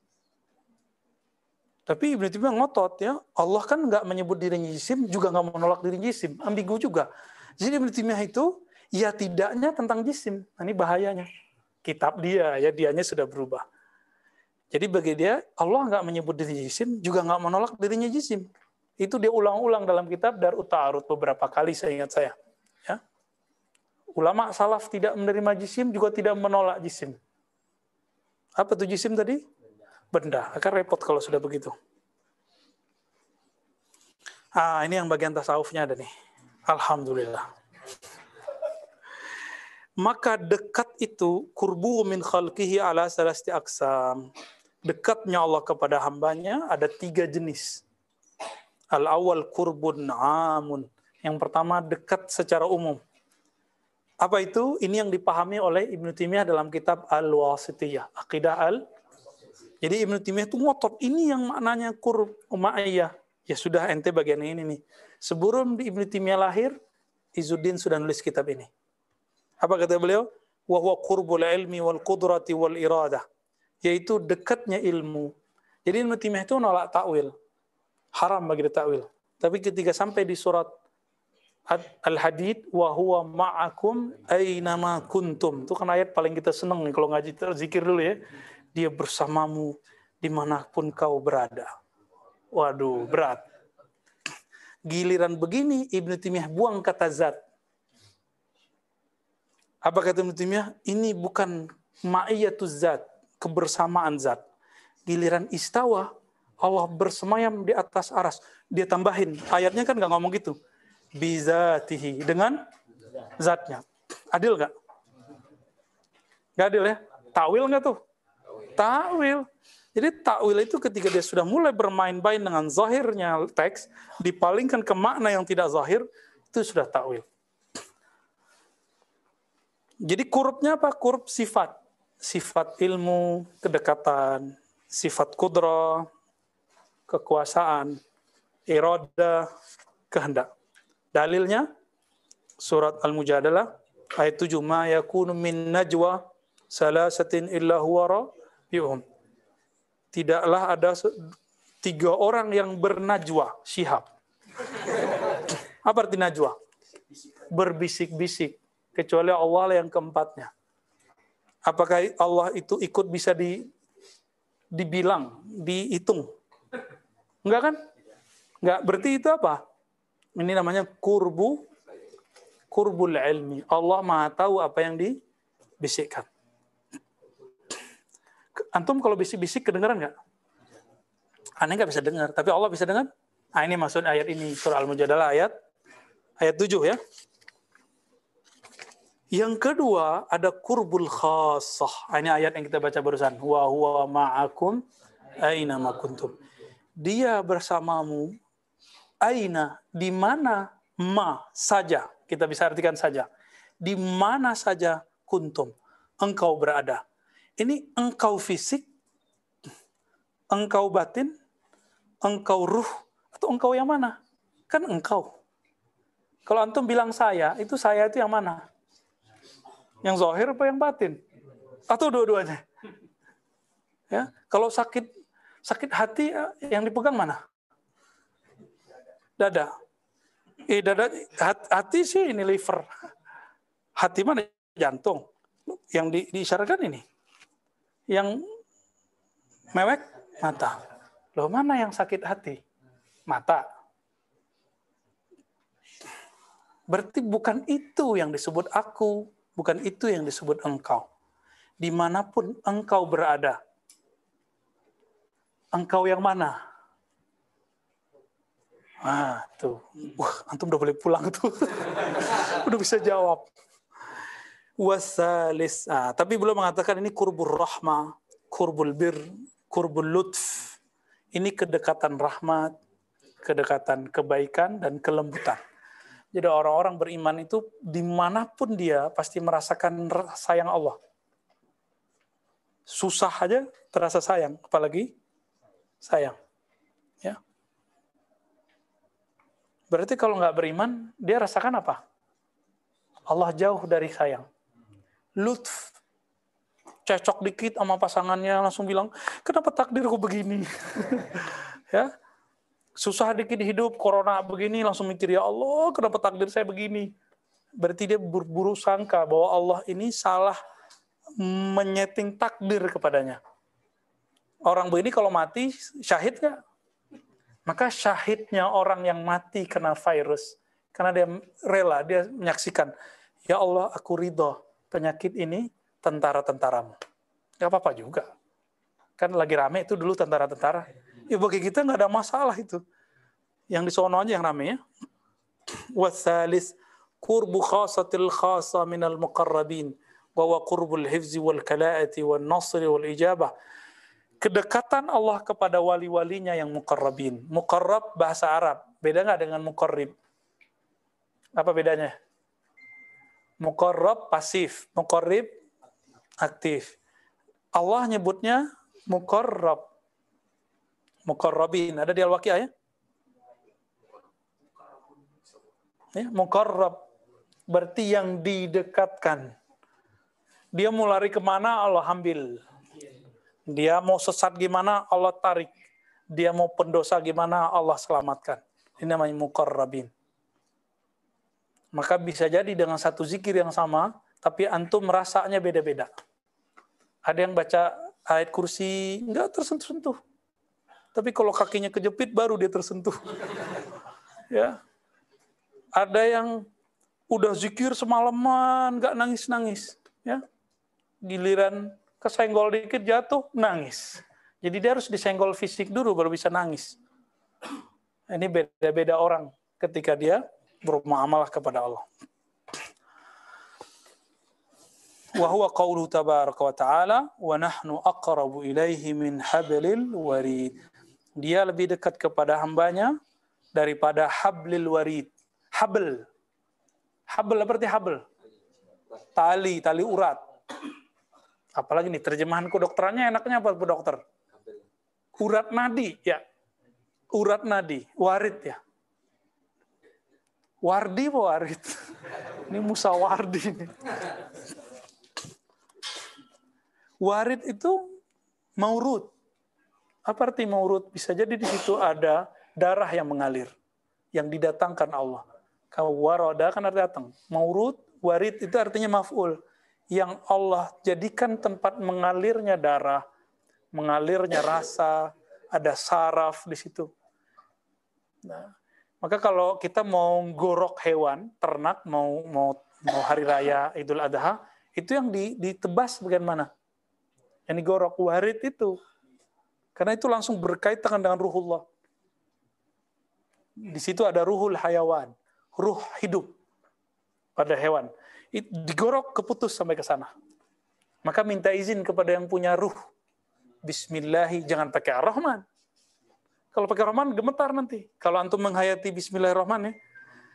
Tapi Ibnu Taimiyah ngotot ya, Allah kan nggak menyebut dirinya jisim, juga nggak menolak dirinya jisim, ambigu juga. Jadi Ibnu Taimiyah itu ya tidaknya tentang jisim. Nah, ini bahayanya. Kitab dia ya dianya sudah berubah. Jadi bagi dia Allah nggak menyebut dirinya jisim, juga nggak menolak dirinya jisim. Itu dia ulang-ulang dalam kitab Dar Utarut beberapa kali saya ingat saya. Ya. Ulama salaf tidak menerima jisim juga tidak menolak jisim. Apa tuh jisim tadi? benda. Akan repot kalau sudah begitu. Ah, ini yang bagian tasawufnya ada nih. Alhamdulillah. Maka dekat itu kurbu min khalqihi ala salasti aksam. Dekatnya Allah kepada hambanya ada tiga jenis. Al awal kurbun amun. Yang pertama dekat secara umum. Apa itu? Ini yang dipahami oleh Ibnu Taimiyah dalam kitab Al-Wasitiyah, Aqidah Al jadi Ibnu Taimiyah itu ngotot ini yang maknanya kur ma'iyah. Ya sudah ente bagian ini nih. Sebelum Ibnu Taimiyah lahir, Izuddin sudah nulis kitab ini. Apa kata beliau? Wa huwa qurbul ilmi wal qudrati wal iradah. Yaitu dekatnya ilmu. Jadi Ibnu Taimiyah itu nolak takwil. Haram bagi takwil. Tapi ketika sampai di surat Al-Hadid wa huwa ma'akum aynama kuntum. Itu kan ayat paling kita senang nih kalau ngaji zikir dulu ya. Dia bersamamu di mana pun kau berada. Waduh, berat. Giliran begini Ibnu Taimiyah buang kata zat. Apa kata Ibnu Taimiyah? Ini bukan ma'iyatuz zat, kebersamaan zat. Giliran istawa, Allah bersemayam di atas aras. Dia tambahin, ayatnya kan nggak ngomong gitu bizatihi dengan zatnya. Adil nggak? Nggak adil ya? Takwil nggak tuh? Takwil. Jadi takwil itu ketika dia sudah mulai bermain-main dengan zahirnya teks, dipalingkan ke makna yang tidak zahir, itu sudah takwil. Jadi kurupnya apa? Kurup sifat. Sifat ilmu, kedekatan, sifat kudra, kekuasaan, iroda, kehendak. Dalilnya surat Al-Mujadalah ayat 7 ma yakunu min najwa salasatin illa huwa rabbihum. Tidaklah ada tiga orang yang bernajwa, syihab. Apa arti najwa? Berbisik-bisik. Kecuali Allah yang keempatnya. Apakah Allah itu ikut bisa di, dibilang, dihitung? Enggak kan? Enggak. Berarti itu apa? Ini namanya kurbu kurbul ilmi. Allah Maha tahu apa yang dibisikkan. Antum kalau bisik-bisik kedengaran nggak? Aneh nggak bisa dengar, tapi Allah bisa dengar. Nah, ini maksud ayat ini surah Al-Mujadalah ayat ayat 7 ya. Yang kedua ada kurbul khasah. Nah, ini ayat yang kita baca barusan. Wa huwa ma'akum aina. Dia bersamamu aina? Di mana ma saja? Kita bisa artikan saja. Di mana saja kuntum? Engkau berada. Ini engkau fisik engkau batin engkau ruh atau engkau yang mana? Kan engkau. Kalau antum bilang saya itu saya itu yang mana? Yang zahir apa yang batin? Atau dua-duanya? Ya kalau sakit sakit hati yang dipegang mana dada. Eh, dada hati sih ini liver. Hati mana jantung. Yang di, diisyaratkan ini. Yang mewek mata. Loh mana yang sakit hati? Mata. Berarti bukan itu yang disebut aku, bukan itu yang disebut engkau. Di mana pun engkau berada, engkau yang mana? Ah, tuh. Wah, antum udah boleh pulang tuh. udah bisa jawab. Wasalis. Ah, tapi belum mengatakan ini kurbul rahmah, kurbul bir, kurbul lutf. Ini kedekatan rahmat, kedekatan kebaikan, dan kelembutan. Jadi orang-orang beriman itu di mana pun dia pasti merasakan sayang Allah. Susah aja terasa sayang, apalagi sayang. Ya, Berarti kalau nggak beriman, dia rasakan apa? Allah jauh dari sayang. Lutf. Cecok dikit sama pasangannya langsung bilang, kenapa takdirku begini? ya, susah dikit hidup, corona begini, langsung mikir, ya Allah, kenapa takdir saya begini? Berarti dia berburu sangka bahwa Allah ini salah menyeting takdir kepadanya. Orang begini kalau mati, syahid nggak? Maka syahidnya orang yang mati kena virus, karena dia rela, dia menyaksikan, ya Allah aku ridho penyakit ini tentara-tentaramu. Gak apa-apa juga. Kan lagi rame itu dulu tentara-tentara. Ya bagi kita nggak ada masalah itu. Yang di sono aja yang rame ya. Wasalis kurbu khasatil khasa minal muqarrabin. Wa qurbul hifzi wal kala'ati wal nasri wal ijabah kedekatan Allah kepada wali-walinya yang mukarrabin. Mukarrab bahasa Arab. Beda nggak dengan mukarrib? Apa bedanya? Mukarrab pasif, mukarrib aktif. Allah nyebutnya mukarrab. Mukarrabin. Ada di Al-Waqi'ah ya? Ya, mukarrab berarti yang didekatkan. Dia mau lari ke mana Allah ambil. Dia mau sesat gimana Allah tarik. Dia mau pendosa gimana Allah selamatkan. Ini namanya mukarrabin. Maka bisa jadi dengan satu zikir yang sama, tapi antum merasanya beda-beda. Ada yang baca ayat kursi, nggak tersentuh-sentuh. Tapi kalau kakinya kejepit, baru dia tersentuh. ya, Ada yang udah zikir semalaman, nggak nangis-nangis. Ya, Giliran kesenggol dikit jatuh, nangis. Jadi dia harus disenggol fisik dulu, baru bisa nangis. Ini beda-beda orang ketika dia bermuamalah kepada Allah. Wa huwa qawluhu tabaraka wa ta'ala wa nahnu aqrabu ilaihi min hablil warid. Dia lebih dekat kepada hambanya daripada hablil warid. Habl. Habl berarti habl. Tali, tali urat. Apalagi nih terjemahan kedokterannya enaknya apa Bu Dokter? Urat nadi, ya. Urat nadi, warid ya. Wardi apa Warid? Ini Musa Wardi. Ini. Warid itu maurut. Apa arti maurut? Bisa jadi di situ ada darah yang mengalir, yang didatangkan Allah. Kalau waroda kan arti datang. Maurut, warid itu artinya maf'ul. Yang Allah jadikan tempat mengalirnya darah, mengalirnya rasa, ada saraf di situ. Nah, maka kalau kita mau gorok hewan, ternak, mau mau mau hari raya Idul Adha, itu yang ditebas bagian mana? Yang digorok warid itu. Karena itu langsung berkaitan dengan ruhullah. Di situ ada ruhul hayawan, ruh hidup pada hewan. Digorok keputus sampai ke sana. Maka minta izin kepada yang punya ruh. Bismillahi, jangan pakai ar-Rahman kalau pakai Rahman gemetar nanti. Kalau antum menghayati Bismillahirrahmanirrahim,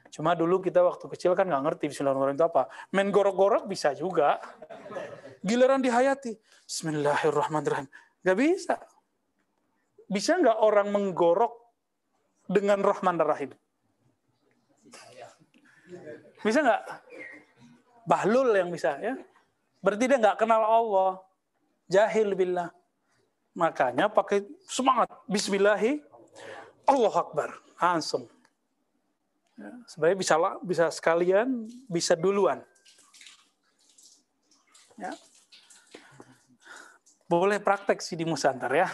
Cuma dulu kita waktu kecil kan nggak ngerti Bismillahirrahmanirrahim itu apa. Main gorok-gorok bisa juga. Giliran dihayati. Bismillahirrahmanirrahim. Gak bisa. Bisa nggak orang menggorok dengan Rahman dan Rahim? Bisa nggak? Bahlul yang bisa ya. Berarti dia nggak kenal Allah. Jahil billah. Makanya pakai semangat. Bismillahi Allah Akbar, langsung. Ya, sebenarnya bisa bisa sekalian, bisa duluan. Ya. Boleh praktek sih di Musantar ya.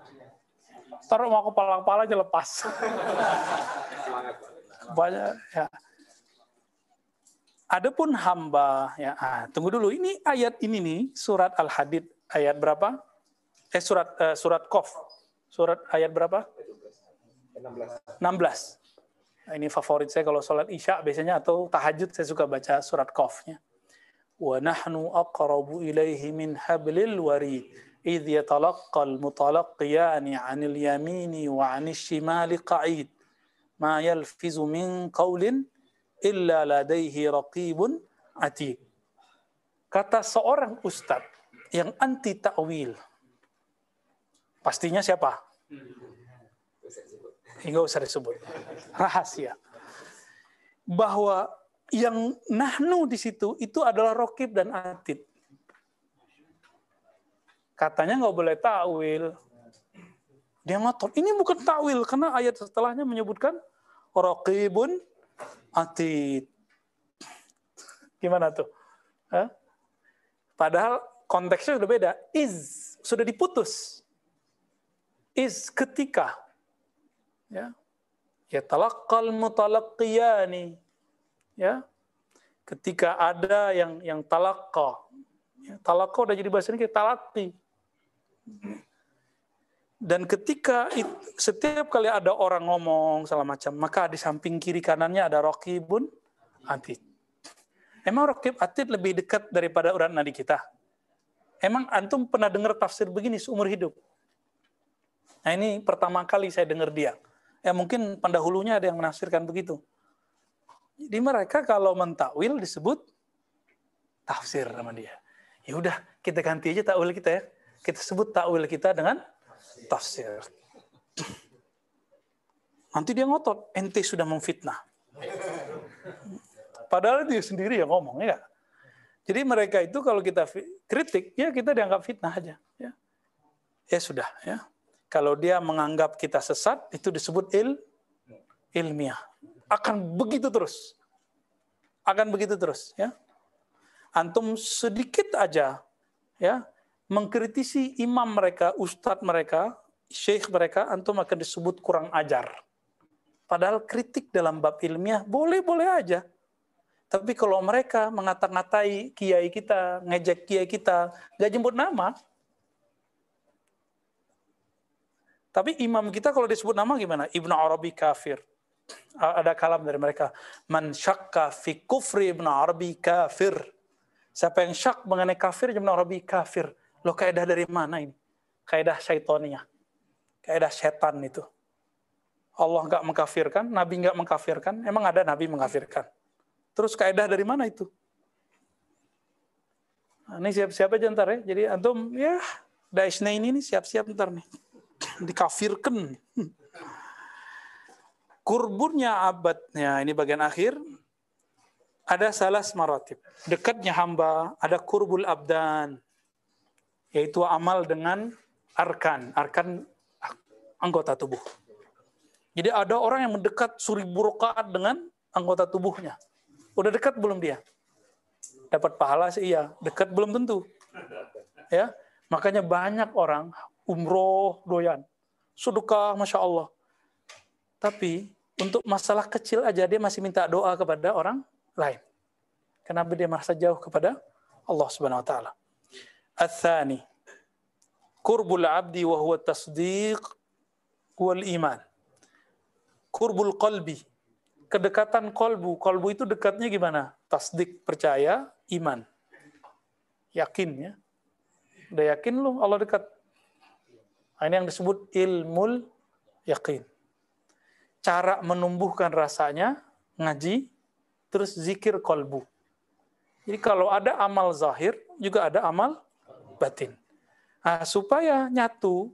Taruh mau kepala-kepala aja lepas. Banyak ya. Adapun hamba ya, ah, tunggu dulu. Ini ayat ini nih surat Al-Hadid ayat berapa? Eh surat uh, surat Qaf. Surat ayat berapa? 16. 16. Nah, ini favorit saya kalau sholat isya biasanya atau tahajud saya suka baca surat Qaf-nya. Wa nahnu aqrabu ilaihi min hablil warid idh yatalaqqal mutalaqqiyani 'anil yamini wa 'anil shimali qa'id ma yalfizu min qawlin illa ladaihi raqibun atid. Kata seorang ustadz yang anti ta'wil. Pastinya siapa? Enggak usah disebut. Rahasia. Bahwa yang nahnu di situ itu adalah rokib dan atid. Katanya nggak boleh takwil. Dia ngotot. Ini bukan takwil karena ayat setelahnya menyebutkan rokibun atid. Gimana tuh? Hah? Padahal konteksnya sudah beda. Is sudah diputus. Is ketika ya ya talaqqal mutalaqqiyani ya ketika ada yang yang talaqqa ya, talaqqa udah jadi bahasa ini talaqi dan ketika it, setiap kali ada orang ngomong segala macam maka di samping kiri kanannya ada rokibun atid emang rokib atid lebih dekat daripada urat nadi kita emang antum pernah dengar tafsir begini seumur hidup nah ini pertama kali saya dengar dia Ya mungkin pendahulunya ada yang menafsirkan begitu. Jadi mereka kalau mentakwil disebut tafsir sama dia. Ya udah, kita ganti aja takwil kita ya. Kita sebut takwil kita dengan tafsir. Nanti dia ngotot, ente sudah memfitnah. Padahal dia sendiri yang ngomong ya. Jadi mereka itu kalau kita kritik, ya kita dianggap fitnah aja. Ya, ya sudah. Ya. Kalau dia menganggap kita sesat, itu disebut il ilmiah. Akan begitu terus. Akan begitu terus. Ya. Antum sedikit aja ya mengkritisi imam mereka, ustadz mereka, syekh mereka, antum akan disebut kurang ajar. Padahal kritik dalam bab ilmiah boleh-boleh aja. Tapi kalau mereka mengata-ngatai kiai kita, ngejek kiai kita, nggak jemput nama. Tapi imam kita kalau disebut nama gimana? Ibnu Arabi kafir. Ada kalam dari mereka. Man syakka fi kufri Ibnu Arabi kafir. Siapa yang syak mengenai kafir, Ibnu Arabi kafir. Loh kaidah dari mana ini? Kaidah syaitonia. Kaidah setan itu. Allah nggak mengkafirkan, Nabi nggak mengkafirkan. Emang ada Nabi mengkafirkan? Terus kaidah dari mana itu? Nah, ini siap-siap aja ntar ya. Jadi antum ya Daishna ini nih siap-siap ntar nih. Dikafirkan. Kurbunnya abadnya ini bagian akhir ada salah maratib. Dekatnya hamba ada kurbul abdan yaitu amal dengan arkan, arkan anggota tubuh. Jadi ada orang yang mendekat seribu rakaat dengan anggota tubuhnya. Udah dekat belum dia? Dapat pahala sih iya, dekat belum tentu. Ya, makanya banyak orang umroh doyan, sedekah, masya Allah. Tapi untuk masalah kecil aja dia masih minta doa kepada orang lain. Kenapa dia merasa jauh kepada Allah Subhanahu Wa Taala? Abdi wa huwa tasdiq wal iman. Kurbul qalbi, kedekatan kolbu. Kolbu itu dekatnya gimana? Tasdik, percaya, iman. Yakin ya. Udah yakin lu Allah dekat. Nah, ini yang disebut ilmul yakin. Cara menumbuhkan rasanya, ngaji, terus zikir kolbu. Jadi kalau ada amal zahir, juga ada amal batin. Nah, supaya nyatu,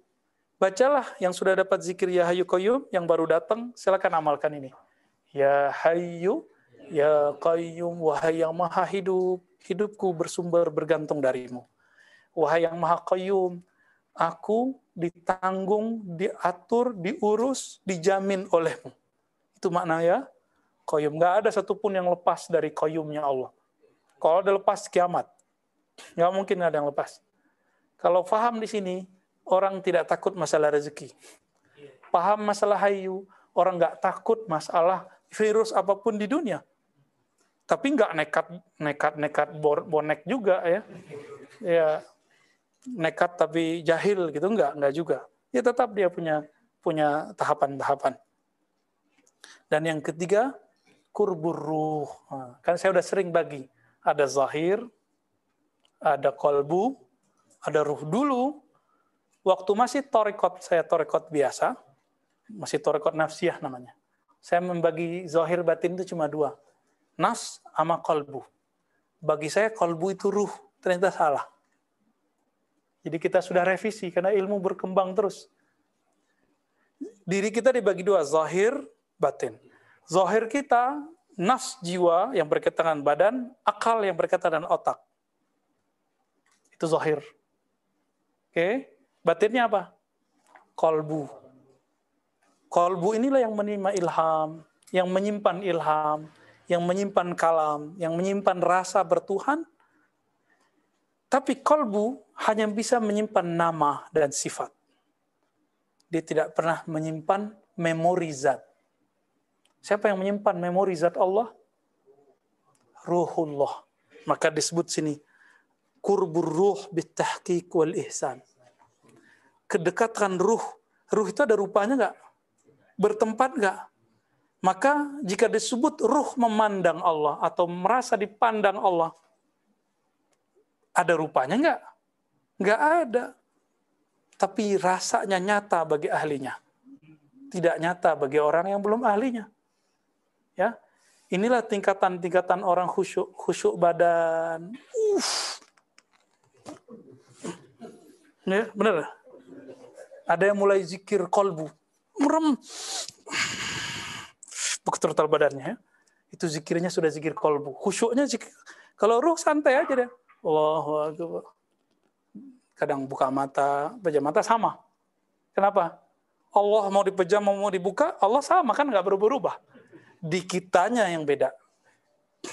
bacalah yang sudah dapat zikir ya hayu qayyum yang baru datang, silakan amalkan ini. Ya Hayyu, Ya Qayyum, wahai yang maha hidup, hidupku bersumber bergantung darimu. Wahai yang maha Qayyum, aku ditanggung, diatur, diurus, dijamin olehmu. Itu makna ya Qayyum. Nggak ada satupun yang lepas dari Qayyumnya Allah. Kalau ada lepas kiamat, nggak mungkin ada yang lepas. Kalau paham di sini, orang tidak takut masalah rezeki. Paham masalah hayu, orang nggak takut masalah virus apa pun di dunia. Tapi nggak nekat nekat nekat bonek juga ya. Ya nekat tapi jahil gitu nggak nggak juga. Ya tetap dia punya punya tahapan-tahapan. Dan yang ketiga kurbur ruh. Nah, kan saya udah sering bagi. Ada zahir, ada kolbu, ada ruh dulu. Waktu masih torekot, saya torekot biasa, masih torekot nafsiyah namanya saya membagi zahir batin itu cuma dua. Nas sama kolbu. Bagi saya kolbu itu ruh. Ternyata salah. Jadi kita sudah revisi karena ilmu berkembang terus. Diri kita dibagi dua, zahir, batin. Zahir kita, nas jiwa yang berkaitan dengan badan, akal yang berkaitan dengan otak. Itu zahir. Oke, batinnya apa? Kolbu Kolbu inilah yang menerima ilham, yang menyimpan ilham, yang menyimpan kalam, yang menyimpan rasa bertuhan. Tapi kolbu hanya bisa menyimpan nama dan sifat. Dia tidak pernah menyimpan memori zat. Siapa yang menyimpan memori zat Allah? Ruhullah. Maka disebut sini, kurbur ruh bitahqiq wal ihsan. Kedekatan ruh. Ruh itu ada rupanya nggak? bertempat nggak? Maka jika disebut ruh memandang Allah atau merasa dipandang Allah, ada rupanya nggak? Nggak ada. Tapi rasanya nyata bagi ahlinya. Tidak nyata bagi orang yang belum ahlinya. Ya, inilah tingkatan-tingkatan orang khusyuk, khusyuk badan. Uff. Ya, benar. Ada yang mulai zikir kolbu merem begitu total badannya ya. itu zikirnya sudah zikir kolbu. Khusyuknya zikir. Kalau ruh santai aja deh. Allahu Akbar. Kadang buka mata, pejam mata sama. Kenapa? Allah mau dipejam, mau dibuka, Allah sama kan nggak berubah-ubah. Di kitanya yang beda.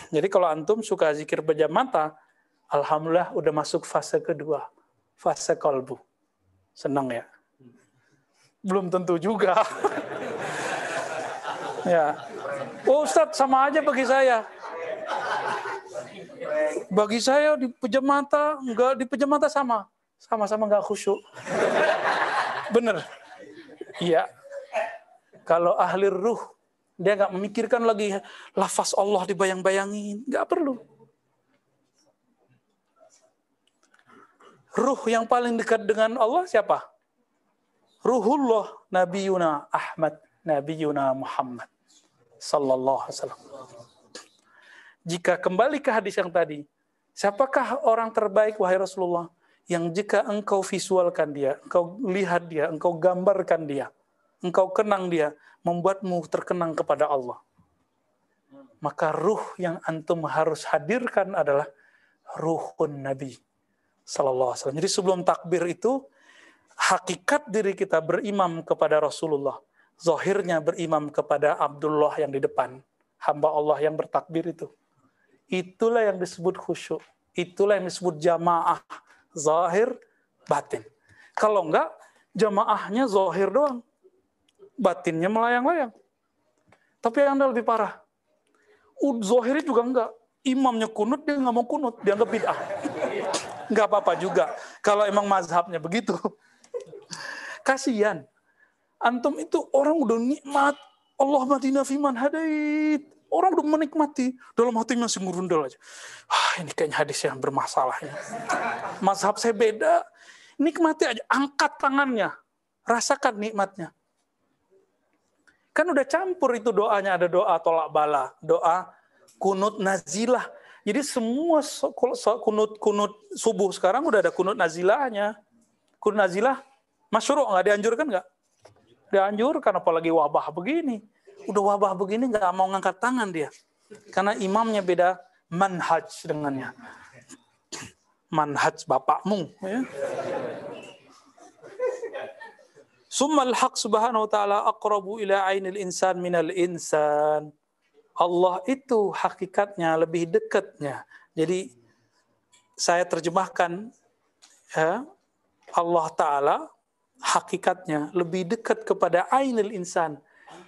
Jadi kalau antum suka zikir pejam mata, Alhamdulillah udah masuk fase kedua. Fase kolbu. Senang ya? Belum tentu juga. ya. Oh sama aja bagi saya. Bagi saya di pejam mata, enggak di pejam mata sama. Sama-sama enggak khusyuk. Bener. Iya. Kalau ahli ruh, dia enggak memikirkan lagi lafaz Allah dibayang-bayangin. Enggak perlu. Ruh yang paling dekat dengan Allah siapa? Ruhullah Nabi Yuna Ahmad, Nabi Yuna Muhammad sallallahu alaihi wasallam. Jika kembali ke hadis yang tadi, siapakah orang terbaik wahai Rasulullah yang jika engkau visualkan dia, engkau lihat dia, engkau gambarkan dia, engkau kenang dia, membuatmu terkenang kepada Allah. Maka ruh yang antum harus hadirkan adalah ruhun Nabi sallallahu alaihi. Jadi sebelum takbir itu hakikat diri kita berimam kepada Rasulullah Zohirnya berimam kepada Abdullah yang di depan. Hamba Allah yang bertakbir itu. Itulah yang disebut khusyuk. Itulah yang disebut jamaah. Zahir, batin. Kalau enggak, jamaahnya zohir doang. Batinnya melayang-layang. Tapi yang anda lebih parah. Zohirnya juga enggak. Imamnya kunut, dia nggak mau kunut. Dianggap bid'ah. Enggak apa-apa juga. Kalau emang mazhabnya begitu. Kasihan Antum itu orang udah nikmat. Allah madina fiman hadait. Orang udah menikmati. Dalam hati masih ngurundel aja. Ah, ini kayaknya hadis yang bermasalah. Ini. Mazhab saya beda. Nikmati aja. Angkat tangannya. Rasakan nikmatnya. Kan udah campur itu doanya. Ada doa tolak bala. Doa kunut nazilah. Jadi semua kunut kunut subuh sekarang udah ada kunut nazilahnya. Kunut nazilah masyruh nggak dianjurkan nggak? dianjurkan apalagi wabah begini. Udah wabah begini nggak mau ngangkat tangan dia. Karena imamnya beda manhaj dengannya. Manhaj bapakmu. Ya. Summal haq subhanahu wa ta'ala aqrabu ila ainil insan minal insan. Allah itu hakikatnya lebih dekatnya. Jadi saya terjemahkan ya, Allah Ta'ala hakikatnya lebih dekat kepada ainil insan,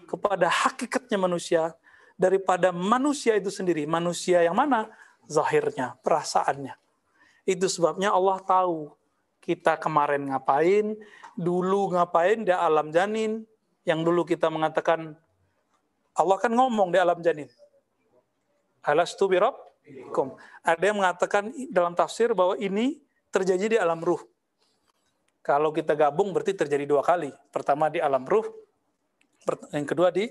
kepada hakikatnya manusia daripada manusia itu sendiri. Manusia yang mana? Zahirnya, perasaannya. Itu sebabnya Allah tahu kita kemarin ngapain, dulu ngapain di alam janin, yang dulu kita mengatakan Allah kan ngomong di alam janin. Alastu birabbikum. Ada yang mengatakan dalam tafsir bahwa ini terjadi di alam ruh. Kalau kita gabung berarti terjadi dua kali. Pertama di alam ruh, yang kedua di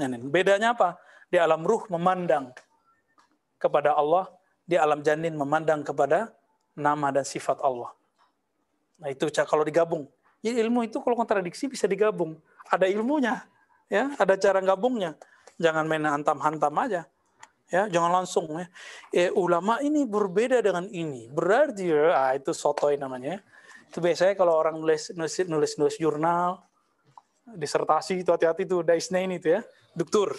ini. Bedanya apa? Di alam ruh memandang kepada Allah, di alam janin memandang kepada nama dan sifat Allah. Nah itu kalau digabung. Ya, ilmu itu kalau kontradiksi bisa digabung. Ada ilmunya, ya, ada cara gabungnya. Jangan main hantam-hantam aja. Ya, jangan langsung ya. Eh, ulama ini berbeda dengan ini. Berarti ya, ah, itu sotoy namanya. Itu biasanya kalau orang nulis nulis nulis, nulis jurnal, disertasi itu hati-hati itu daisnain itu ya, doktor.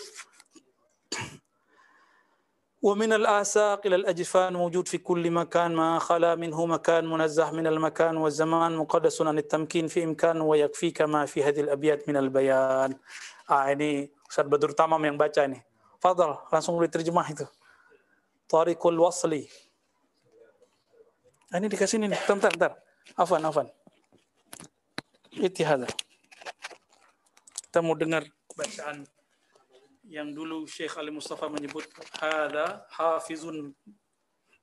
ومن الآساق إلى الأجفان موجود في كل مكان ما خلا منه مكان منزه من المكان والزمان مقدس عن التمكين في إمكان ويكفيك ما في هذه الأبيات من البيان ah ini Ustaz Badur Tamam yang baca ini Fadal langsung diterjemah itu Tariqul Wasli ini dikasih ini bentar, bentar. Afan, afan. Itihada. Kita mau dengar bacaan yang dulu Syekh Ali Mustafa menyebut hada hafizun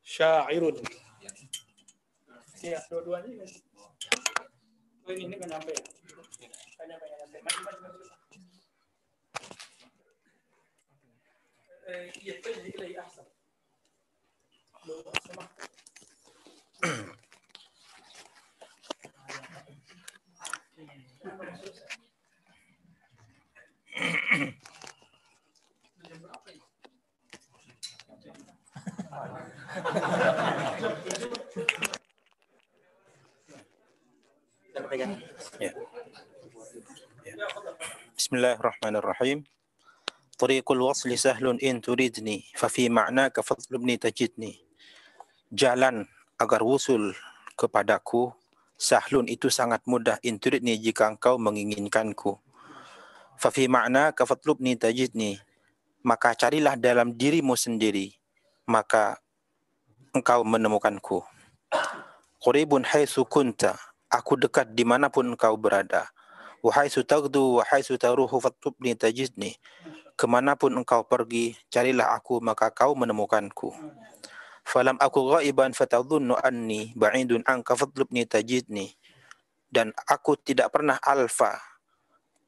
syairun. Ya, dua-duanya ini, kan ya? Kan. Maju, maju, maju. Eh, iya, ini ilai ahsan. Lo, sama. Ya. Ya. Tariqul wasli sahlun in turidni fa fi ma'naka fadlubni tajidni. Jalan agar wusul kepadaku sahlun itu sangat mudah in turidni jika engkau menginginkanku. Fa fi ma'naka fadlubni tajidni. Maka carilah dalam dirimu sendiri maka engkau menemukanku. Quribun haitsu kunta aku dekat di mana pun engkau berada. Wahai sutagdu, wahai sutaruhu fatubni tajidni ke mana pun engkau pergi, carilah aku, maka kau menemukanku. Falam aku ghaiban fatadhunnu anni ba'idun anka fadlubni tajidni. Dan aku tidak pernah alfa,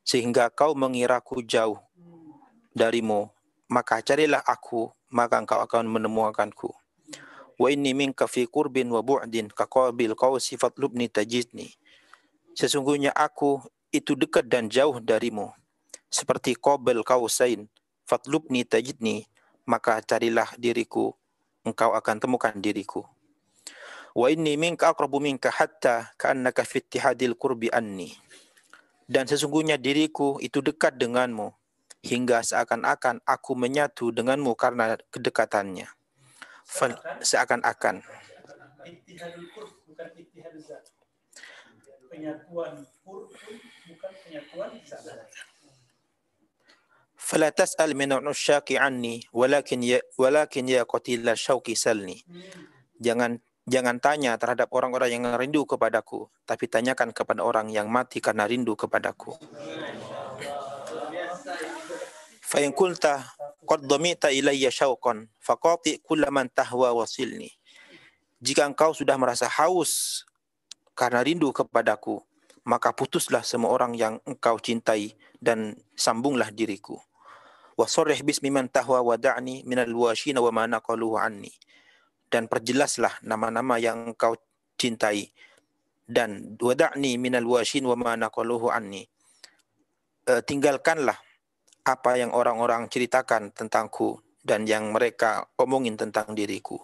sehingga kau mengiraku jauh darimu. Maka carilah aku, maka engkau akan menemukanku. Wa inni minka fi qurbin wa bu'din kaqabil qawsi fatlubni tajidni. Sesungguhnya aku itu dekat dan jauh darimu seperti qabel kausain fatlubni tajidni maka carilah diriku. Engkau akan temukan diriku. Wa inni minka aqrabu minka hatta ka'annaka fi ittihadil qurbi anni. Dan sesungguhnya diriku itu dekat denganmu hingga seakan-akan aku menyatu denganmu karena kedekatannya. Seakan-akan. Penyatuan bukan penyatuan فلا تسأل من العشاق عني ولكن ya ولكن ya قتيل الشوق سلني jangan jangan tanya terhadap orang-orang yang rindu kepadaku tapi tanyakan kepada orang yang mati karena rindu kepadaku fa in qulta qad damita ilayya syauqan faqati kull man tahwa wasilni jika engkau sudah merasa haus karena rindu kepadaku maka putuslah semua orang yang engkau cintai dan sambunglah diriku Wasarrih bismi man tahwa wada'ni minal washina wa ma naqaluhu anni. Dan perjelaslah nama-nama yang engkau cintai dan wada'ni minal washin wa ma naqaluhu anni. E, tinggalkanlah apa yang orang-orang ceritakan tentangku dan yang mereka omongin tentang diriku.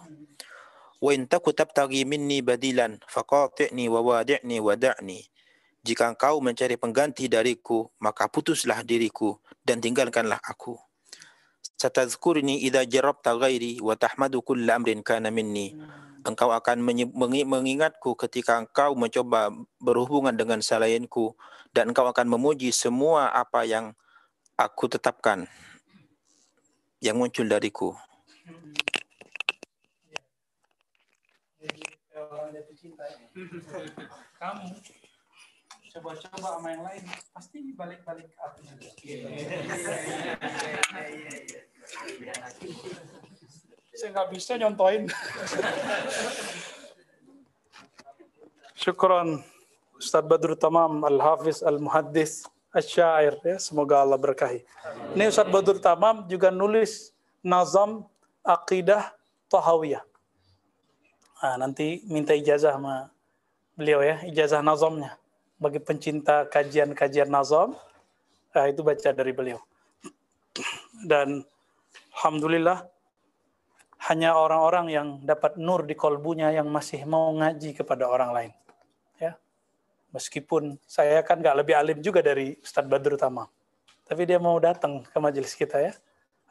Wa in taku minni badilan faqati'ni wa wadi'ni wa da'ni. Jika engkau mencari pengganti dariku, maka putuslah diriku dan tinggalkanlah aku. Satazkurni idza jarabta ghairi wa tahmadu kulla amrin kana minni. Engkau akan mengingatku ketika engkau mencoba berhubungan dengan selainku dan engkau akan memuji semua apa yang aku tetapkan yang muncul dariku. Kamu coba-coba sama yang lain pasti balik-balik ke aku saya nggak bisa nyontoin syukron Ustadz Badrul Tamam Al-Hafiz Al-Muhaddis Asyair ya semoga Allah berkahi. Ini Ustadz Badrul Tamam juga nulis nazam akidah Tahawiyah. Nah, nanti minta ijazah sama beliau ya ijazah nazamnya bagi pencinta kajian-kajian nazam, nah itu baca dari beliau. Dan Alhamdulillah, hanya orang-orang yang dapat nur di kolbunya yang masih mau ngaji kepada orang lain. Ya, Meskipun saya kan nggak lebih alim juga dari Ustadz Badrul Tamam. Tapi dia mau datang ke majelis kita ya.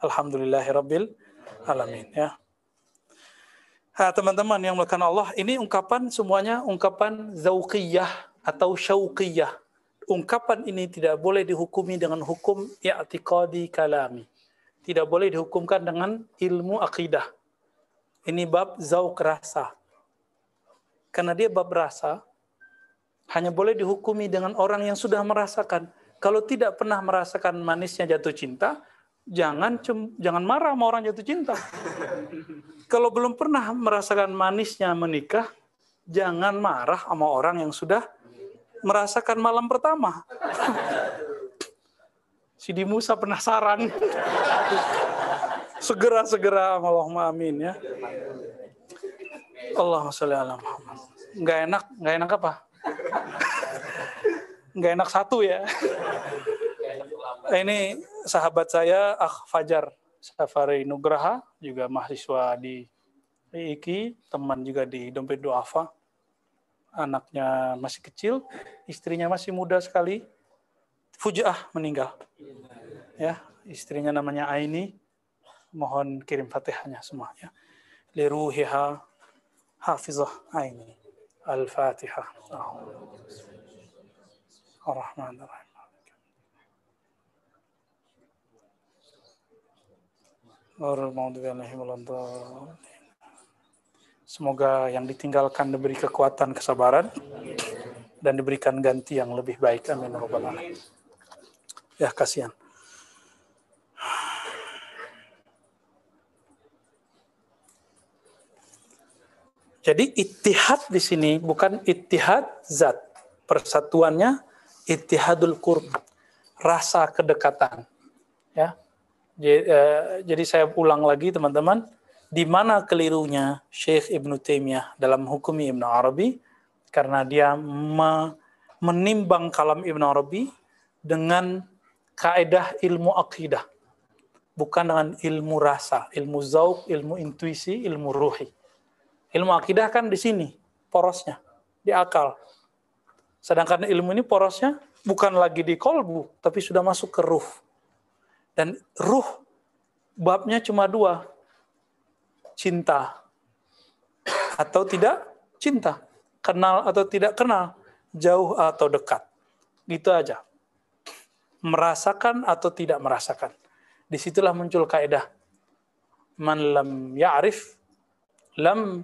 Alhamdulillahirabbil alamin ya. Teman-teman yang melakukan Allah, ini ungkapan semuanya ungkapan zauqiyah atau syauqiyah. Ungkapan ini tidak boleh dihukumi dengan hukum i'tiqadi kalami. Tidak boleh dihukumkan dengan ilmu akidah. Ini bab zauq rasa. Karena dia bab rasa, hanya boleh dihukumi dengan orang yang sudah merasakan. Kalau tidak pernah merasakan manisnya jatuh cinta, jangan jangan marah sama orang jatuh cinta. Kalau belum pernah merasakan manisnya menikah, jangan marah sama orang yang sudah merasakan malam pertama. Sidi Musa penasaran. Segera-segera Allahumma amin ya. Allahumma sholli ala Muhammad. Enggak enak, enggak enak apa? Enggak enak satu ya. Ini sahabat saya Ah Fajar Safari Nugraha juga mahasiswa di Iki teman juga di dompet duafa anaknya masih kecil istrinya masih muda sekali fujaah meninggal. Ya istrinya namanya Aini. Mohon kirim fatihahnya semuanya. Liruhiha hafizah Aini. Al-fatihah. Ar-rahman Semoga yang ditinggalkan diberi kekuatan, kesabaran, dan diberikan ganti yang lebih baik. Amin. Ya, kasihan. Jadi ittihad di sini bukan ittihad zat. Persatuannya ittihadul qurb. Rasa kedekatan. Ya. Eh, jadi saya ulang lagi teman-teman, di mana kelirunya Syekh Ibn Taimiyah dalam hukum Ibn Arabi karena dia menimbang kalam Ibn Arabi dengan kaedah ilmu akidah bukan dengan ilmu rasa, ilmu zauk, ilmu intuisi, ilmu ruhi. Ilmu akidah kan di sini porosnya, di akal. Sedangkan ilmu ini porosnya bukan lagi di kolbu, tapi sudah masuk ke ruh. Dan ruh babnya cuma dua. Cinta atau tidak cinta. Kenal atau tidak kenal. Jauh atau dekat. Gitu aja. Merasakan atau tidak merasakan. Di situlah muncul kaidah. Man lam ya'rif, lam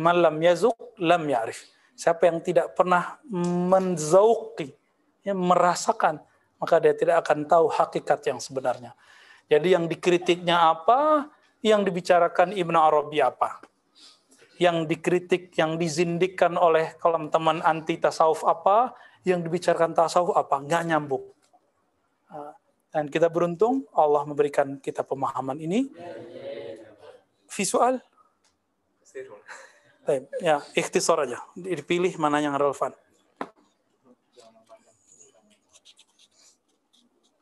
man lam yazuk, lam ya'rif. Siapa yang tidak pernah menzauki, ya, merasakan, maka dia tidak akan tahu hakikat yang sebenarnya. Jadi yang dikritiknya apa, yang dibicarakan Ibnu Arabi apa. Yang dikritik, yang dizindikkan oleh kolam teman anti tasawuf apa, yang dibicarakan tasawuf apa, nggak nyambung. Ah, dan kita beruntung Allah memberikan kita pemahaman ini. Visual? Ya, ikhtisar aja. Dipilih mana yang relevan.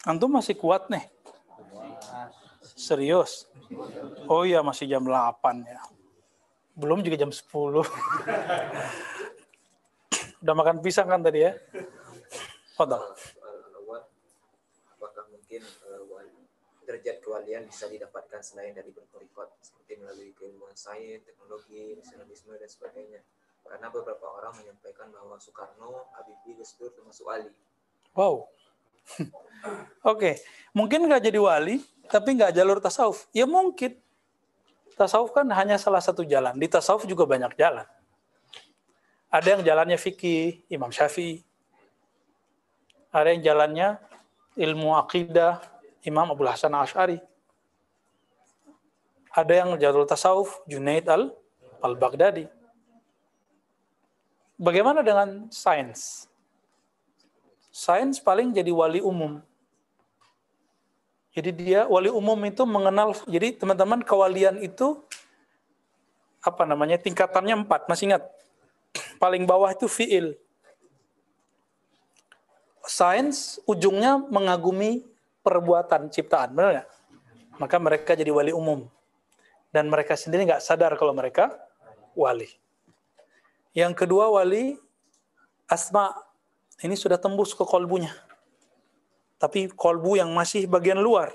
Antum masih kuat nih? Serius? Oh iya masih jam 8 ya. Belum juga jam 10. Udah makan pisang kan tadi ya? Fadal. Apakah mungkin uh, derajat kewalian bisa didapatkan selain dari berkorikot seperti melalui keilmuan sains, teknologi, nasionalisme dan sebagainya? Karena beberapa orang menyampaikan bahwa Soekarno, Habibie, Gus Dur termasuk wali. Wow, Oke, okay. mungkin nggak jadi wali, tapi nggak jalur tasawuf. Ya mungkin. Tasawuf kan hanya salah satu jalan. Di tasawuf juga banyak jalan. Ada yang jalannya fikih, Imam Syafi'i. Ada yang jalannya ilmu akidah, Imam Abu Hasan Ash'ari. Ada yang jalur tasawuf, Junaid al al-Baghdadi. Bagaimana dengan sains? Sains paling jadi wali umum. Jadi dia wali umum itu mengenal. Jadi teman-teman kewalian itu apa namanya tingkatannya empat. Masih ingat? Paling bawah itu fiil. Sains ujungnya mengagumi perbuatan ciptaan, benar nggak? Maka mereka jadi wali umum. Dan mereka sendiri nggak sadar kalau mereka wali. Yang kedua wali asma ini sudah tembus ke kolbunya. Tapi kolbu yang masih bagian luar.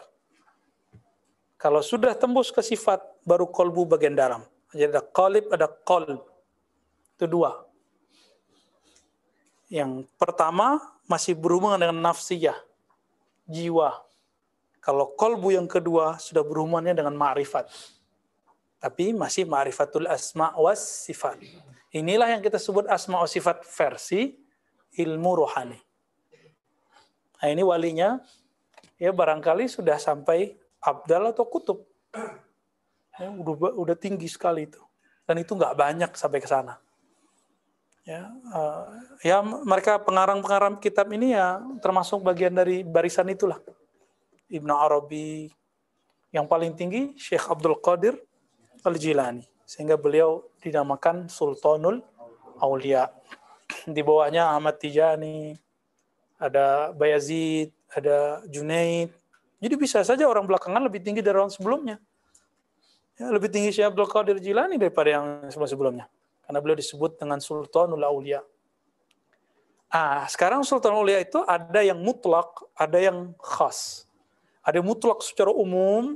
Kalau sudah tembus ke sifat, baru kolbu bagian dalam. Jadi ada kolib, ada kolb. Itu dua. Yang pertama masih berhubungan dengan nafsiyah, jiwa. Kalau kolbu yang kedua sudah berhubungannya dengan ma'rifat. Tapi masih ma'rifatul asma was sifat. Inilah yang kita sebut asma wa sifat versi ilmu rohani. Nah ini walinya ya barangkali sudah sampai abdal atau kutub. Ya, udah, udah tinggi sekali itu. Dan itu nggak banyak sampai ke sana. Ya, uh, ya mereka pengarang-pengarang kitab ini ya termasuk bagian dari barisan itulah. Ibnu Arabi yang paling tinggi Syekh Abdul Qadir Al-Jilani sehingga beliau dinamakan Sultanul Aulia di bawahnya Ahmad Tijani, ada Bayazid, ada Junaid. Jadi bisa saja orang belakangan lebih tinggi dari orang sebelumnya. Ya, lebih tinggi Syekh Abdul Qadir Jilani daripada yang sebelum-sebelumnya. Karena beliau disebut dengan Sultanul Aulia. Ah, sekarang Sultanul Aulia itu ada yang mutlak, ada yang khas. Ada yang mutlak secara umum,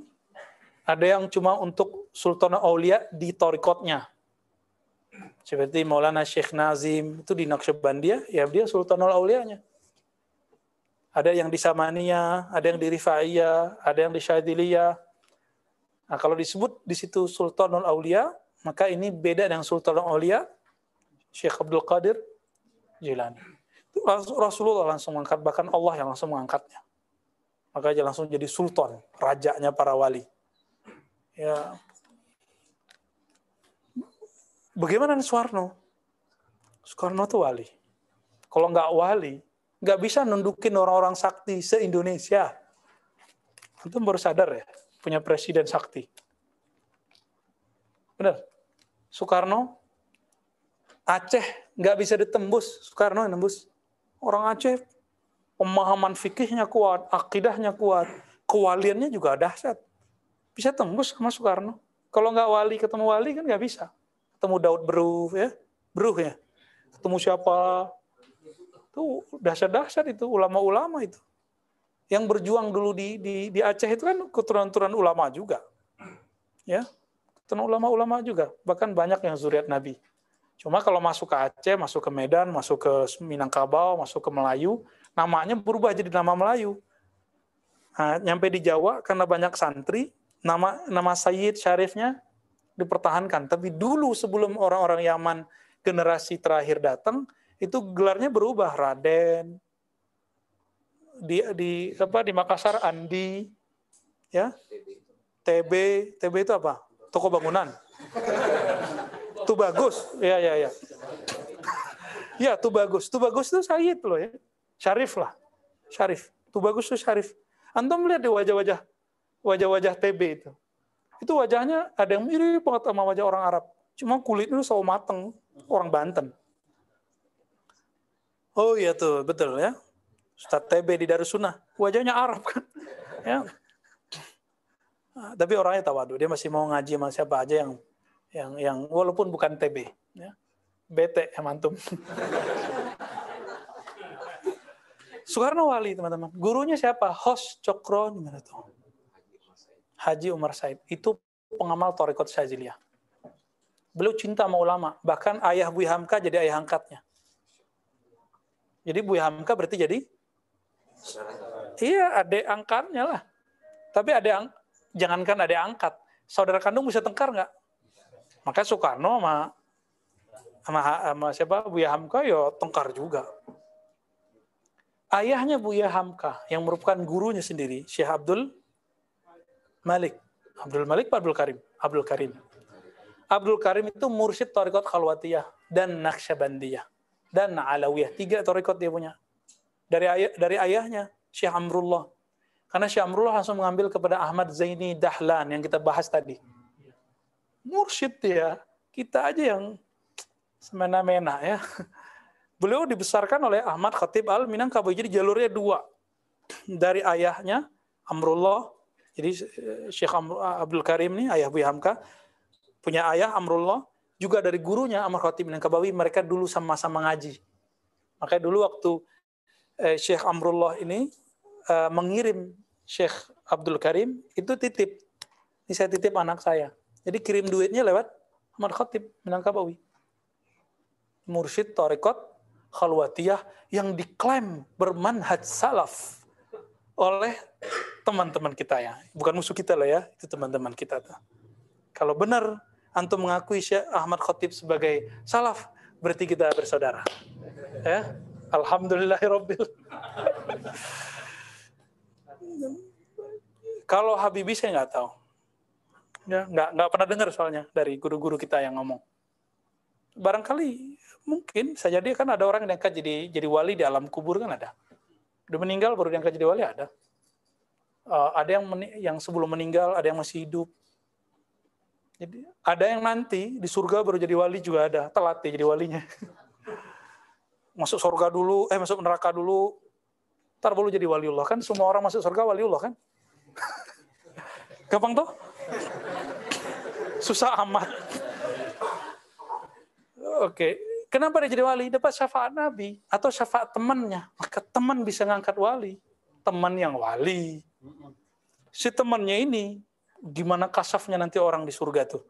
ada yang cuma untuk Sultanul Aulia di torikotnya. Seperti Maulana Syekh Nazim itu di Naqsyabandiyah, ya dia Sultanul Aulianya. Ada yang di Samaniyah, ada yang di Rifaiyah, ada yang di Syadiliyah, Nah, kalau disebut di situ Sultanul Aulia, maka ini beda dengan Sultanul Aulia, Syekh Abdul Qadir Jilani. Rasulullah langsung mengangkat, bahkan Allah yang langsung mengangkatnya. Maka dia langsung jadi sultan, rajanya para wali. Ya. Bagaimana Soekarno? Soekarno itu wali. Kalau nggak wali, nggak bisa nundukin orang-orang sakti se-Indonesia. Itu baru sadar ya punya presiden sakti. Benar. Soekarno, Aceh nggak bisa ditembus. Soekarno yang nembus. Orang Aceh pemahaman fikihnya kuat, akidahnya kuat, kewaliannya juga dahsyat. Bisa tembus sama Soekarno. Kalau nggak wali ketemu wali kan nggak bisa. Ketemu Daud Beruh ya, Beruh ya. Ketemu siapa? Itu dahsyat-dahsyat itu ulama-ulama itu yang berjuang dulu di di, di Aceh itu kan keturunan-keturunan ulama juga. Ya. Keturunan ulama-ulama juga, bahkan banyak yang zuriat Nabi. Cuma kalau masuk ke Aceh, masuk ke Medan, masuk ke Minangkabau, masuk ke Melayu, namanya berubah jadi nama Melayu. Nah, nyampe di Jawa karena banyak santri, nama nama Sayyid Syarifnya dipertahankan. Tapi dulu sebelum orang-orang Yaman generasi terakhir datang, itu gelarnya berubah. Raden, di di apa di Makassar Andi ya? TB TB itu apa? Toko bangunan. Tuh bagus ya ya ya. Ya tuh bagus tuh bagus itu Said loh ya. Syarif lah. Syarif. Tuh bagus tuh Syarif. Antum melihat di wajah-wajah wajah-wajah TB itu itu wajahnya ada yang mirip banget sama wajah orang Arab cuma kulitnya itu sawo mateng orang Banten oh iya tuh betul ya Ustadz TB di Darussunnah, wajahnya Arab kan. ya. Nah, tapi orangnya tawadu, dia masih mau ngaji sama siapa aja yang yang yang walaupun bukan TB, ya. Bete ya mantum. Soekarno Wali teman-teman. Gurunya siapa? Hos Cokro gimana tuh? Haji Umar Said. Itu pengamal Torikot Syaziliyah. Beliau cinta sama ulama. Bahkan ayah Buya Hamka jadi ayah angkatnya. Jadi Buya Hamka berarti jadi Iya, adik angkatnya lah. Tapi ada yang jangankan ada angkat, saudara kandung bisa tengkar nggak? Maka Soekarno sama sama, sama siapa Buya Hamka ya tengkar juga. Ayahnya Buya Hamka yang merupakan gurunya sendiri, Syekh Abdul Malik. Abdul Malik Pak Abdul Karim? Abdul Karim. Abdul Karim itu mursyid Torikot Khalwatiyah dan Naqsyabandiyah dan Alawiyah. Tiga Torikot dia punya dari ayah, dari ayahnya Syekh Amrullah. Karena Syekh Amrullah langsung mengambil kepada Ahmad Zaini Dahlan yang kita bahas tadi. Mursyid ya, kita aja yang semena-mena ya. Beliau dibesarkan oleh Ahmad Khatib Al Minangkabau. Jadi jalurnya dua. Dari ayahnya Amrullah, jadi eh, Syekh Abdul Karim nih, ayah Buya Hamka, punya ayah Amrullah, juga dari gurunya Ahmad Khatib Minangkabawi, mereka dulu sama-sama ngaji. Makanya dulu waktu eh, Syekh Amrullah ini eh, mengirim Syekh Abdul Karim itu titip. Ini saya titip anak saya. Jadi kirim duitnya lewat Ahmad Khatib Minangkabawi. Mursyid Torikot Khalwatiyah yang diklaim bermanhaj salaf oleh teman-teman kita ya. Bukan musuh kita lah ya, itu teman-teman kita. Tuh. Kalau benar antum mengakui Syekh Ahmad Khatib sebagai salaf, berarti kita bersaudara. Ya, Alhamdulillahirobbil. Kalau Habibie saya nggak tahu. Ya, nggak nggak pernah dengar soalnya dari guru-guru kita yang ngomong. Barangkali mungkin saja dia kan ada orang yang diangkat jadi jadi wali di alam kubur kan ada. Udah meninggal baru diangkat jadi wali ada. Uh, ada yang yang sebelum meninggal, ada yang masih hidup. Jadi ada yang nanti di surga baru jadi wali juga ada, telat ya jadi walinya. masuk surga dulu, eh masuk neraka dulu, ntar baru jadi waliullah kan semua orang masuk surga waliullah kan? Gampang tuh? Susah amat. Oke, kenapa dia jadi wali? Dapat syafaat Nabi atau syafaat temannya. Maka teman bisa ngangkat wali. Teman yang wali. Si temannya ini, gimana kasafnya nanti orang di surga tuh?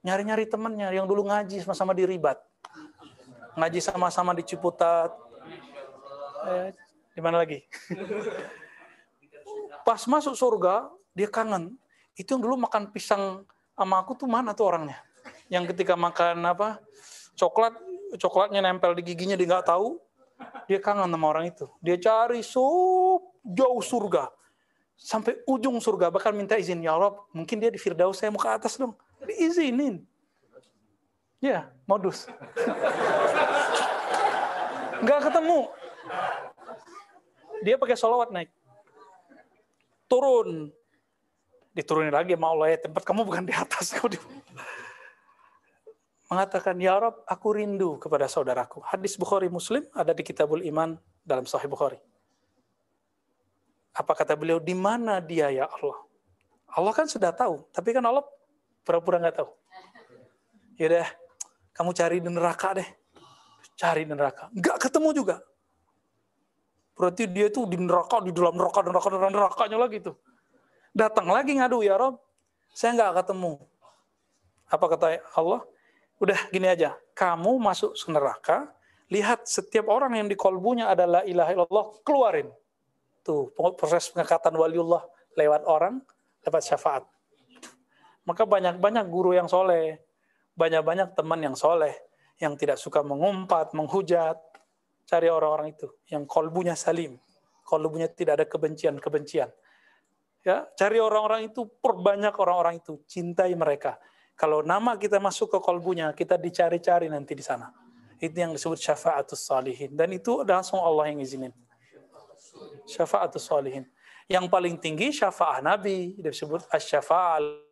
Nyari-nyari temannya yang dulu ngaji sama-sama di ribat. Ngaji sama-sama di Ciputat. Eh, di mana lagi? Pas masuk surga, dia kangen. Itu yang dulu makan pisang sama aku tuh mana tuh orangnya? Yang ketika makan apa? coklat coklatnya nempel di giginya dia nggak tahu. Dia kangen sama orang itu. Dia cari sup jauh surga. Sampai ujung surga bahkan minta izin ya Allah mungkin dia di Firdaus saya mau ke atas dong. Diizinin. Ya modus. Nggak ketemu. Dia pakai sholawat naik. Turun. Diturunin lagi sama Allah ya tempat kamu bukan di atas. Kamu di mengatakan, Ya Rob, aku rindu kepada saudaraku. Hadis Bukhari Muslim ada di Kitabul Iman dalam Sahih Bukhari. Apa kata beliau, di mana dia ya Allah? Allah kan sudah tahu, tapi kan Allah pura-pura nggak tahu. Ya deh, kamu cari di neraka deh. Cari di neraka. Nggak ketemu juga. Berarti dia tuh di neraka, di dalam neraka, neraka, neraka, nerakanya lagi tuh. Datang lagi ngadu, ya Rob, saya nggak ketemu. Apa kata Allah? Udah gini aja, kamu masuk ke neraka, lihat setiap orang yang di kolbunya adalah ilaha illallah, keluarin. Tuh, proses pengangkatan waliullah. Lewat orang, lewat syafaat. Maka banyak-banyak guru yang soleh, banyak-banyak teman yang soleh, yang tidak suka mengumpat, menghujat, cari orang-orang itu, yang kolbunya salim, kolbunya tidak ada kebencian-kebencian. Ya, cari orang-orang itu, perbanyak orang-orang itu, cintai mereka kalau nama kita masuk ke kolbunya, kita dicari-cari nanti di sana. Itu yang disebut syafaatus salihin. Dan itu langsung Allah yang izinin. Syafaatus salihin. Yang paling tinggi syafaat Nabi disebut asy-syafa'al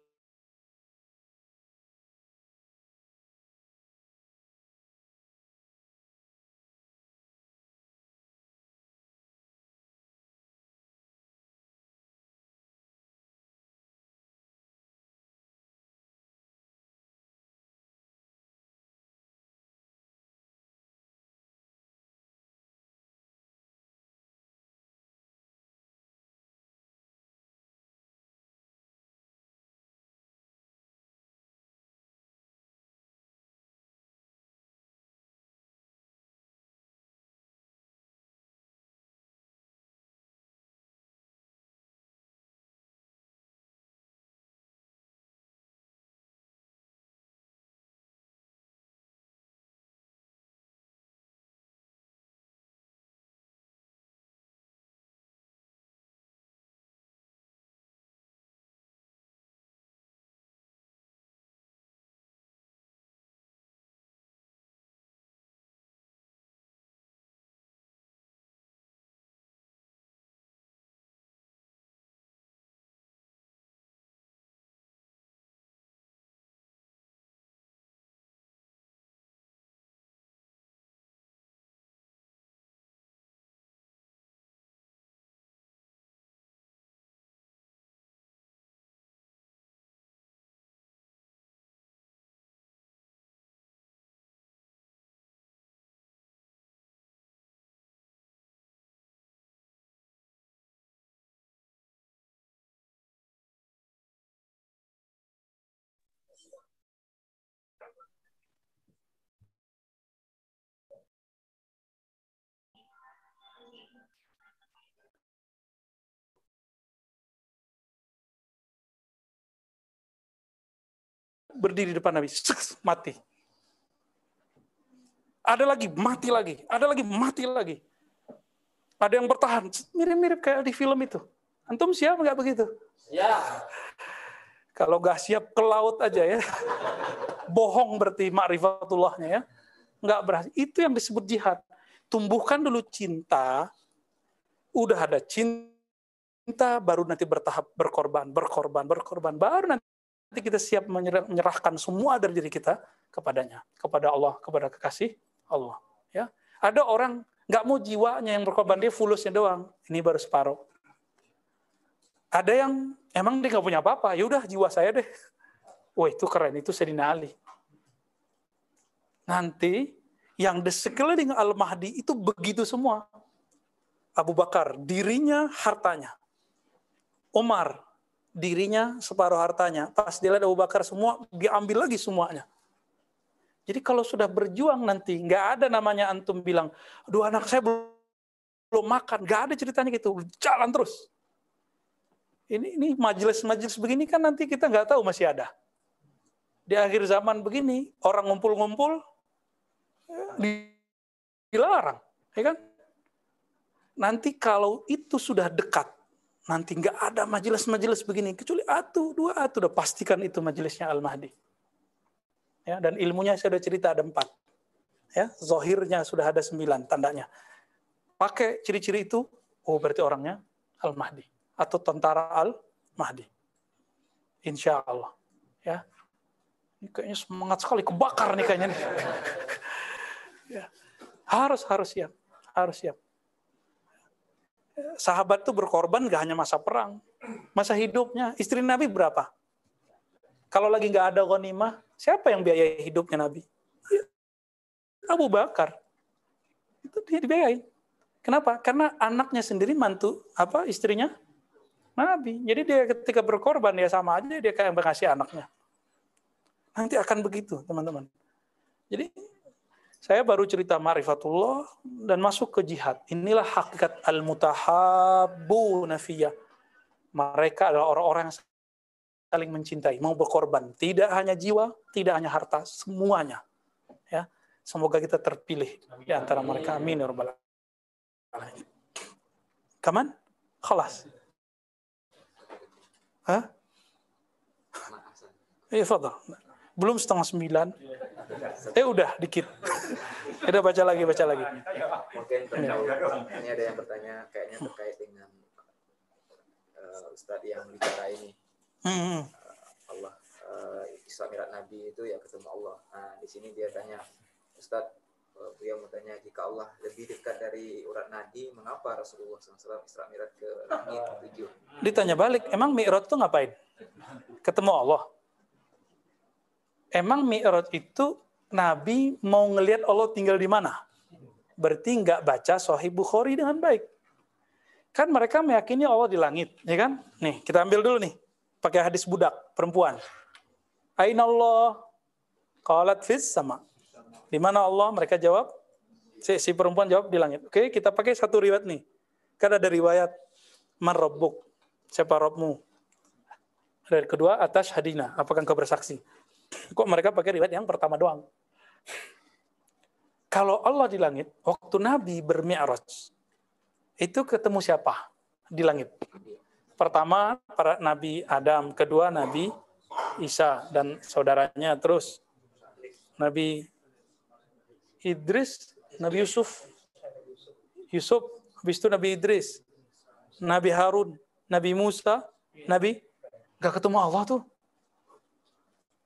berdiri di depan Nabi, mati. Ada lagi, mati lagi. Ada lagi, mati lagi. Ada yang bertahan. Mirip-mirip kayak di film itu. Antum siap nggak begitu? Ya. Kalau nggak siap ke laut aja ya. Bohong berarti makrifatullahnya ya. Nggak berhasil. Itu yang disebut jihad. Tumbuhkan dulu cinta. Udah ada cinta, baru nanti bertahap berkorban, berkorban, berkorban. Baru nanti nanti kita siap menyerahkan semua dari diri kita kepadanya, kepada Allah, kepada kekasih Allah. Ya, ada orang nggak mau jiwanya yang berkorban dia fulusnya doang, ini baru separuh. Ada yang emang dia nggak punya apa-apa, ya udah jiwa saya deh. Wah itu keren, itu Sayyidina Ali. Nanti yang di sekeliling Al-Mahdi itu begitu semua. Abu Bakar, dirinya, hartanya. Umar, dirinya, separuh hartanya. Pas dilihat Abu Bakar semua, diambil lagi semuanya. Jadi kalau sudah berjuang nanti, nggak ada namanya antum bilang, aduh anak saya belum, belum makan. Nggak ada ceritanya gitu. Jalan terus. Ini ini majelis-majelis begini kan nanti kita nggak tahu masih ada. Di akhir zaman begini, orang ngumpul-ngumpul, ya, dilarang. Ya kan? Nanti kalau itu sudah dekat, nanti nggak ada majelis-majelis begini, kecuali atu, dua atu, udah pastikan itu majelisnya Al-Mahdi. Ya dan ilmunya saya sudah cerita ada empat. Ya zohirnya sudah ada sembilan tandanya. Pakai ciri-ciri itu oh berarti orangnya al mahdi atau tentara al mahdi insya Allah. Ya. Ini kayaknya semangat sekali kebakar nih kayaknya nih. Ya. harus harus siap. Harus siap sahabat itu berkorban gak hanya masa perang masa hidupnya istri Nabi berapa kalau lagi nggak ada ghanimah, siapa yang biaya hidupnya Nabi? Abu Bakar. Itu dia dibiayai. Kenapa? Karena anaknya sendiri mantu apa istrinya Nabi. Jadi dia ketika berkorban ya sama aja dia kayak mengasih anaknya. Nanti akan begitu, teman-teman. Jadi saya baru cerita marifatullah dan masuk ke jihad. Inilah hakikat al-mutahabbu nafiyah. Mereka adalah orang-orang yang saling mencintai, mau berkorban. Tidak hanya jiwa, tidak hanya harta, semuanya. Ya, semoga kita terpilih di antara mereka. Amin ya. Kaman? Khalas. Hah? Iya, fadal. Belum setengah sembilan. Eh udah dikit. udah baca lagi, baca lagi. Mungkin ini ada yang bertanya kayaknya terkait dengan uh, Ustadz yang bicara ini. Hmm. Allah uh, Isra Nabi itu ya ketemu Allah. Nah, di sini dia tanya, Ustadz, uh, beliau mau tanya jika Allah lebih dekat dari urat nadi, mengapa Rasulullah SAW Isra Mi'raj ke langit tujuh? Ditanya balik, emang Mi'raj itu ngapain? Ketemu Allah. Emang Mi'raj itu Nabi mau ngelihat Allah tinggal di mana? Berarti nggak baca Sahih Bukhari dengan baik. Kan mereka meyakini Allah di langit, ya kan? Nih, kita ambil dulu nih pakai hadis budak perempuan. Aina Allah? Qalat fis sama. Di mana Allah? Mereka jawab. Si, si perempuan jawab di langit. Oke, kita pakai satu riwayat nih. Kan ada riwayat man rabbuk? Siapa Robmu? Dari kedua atas hadina. Apakah engkau bersaksi? Kok mereka pakai riwayat yang pertama doang? Kalau Allah di langit, waktu Nabi bermi'raj, itu ketemu siapa di langit? Pertama para Nabi Adam, kedua Nabi Isa dan saudaranya terus Nabi Idris, Nabi Yusuf, Yusuf, habis itu Nabi Idris, Nabi Harun, Nabi Musa, Nabi gak ketemu Allah tuh.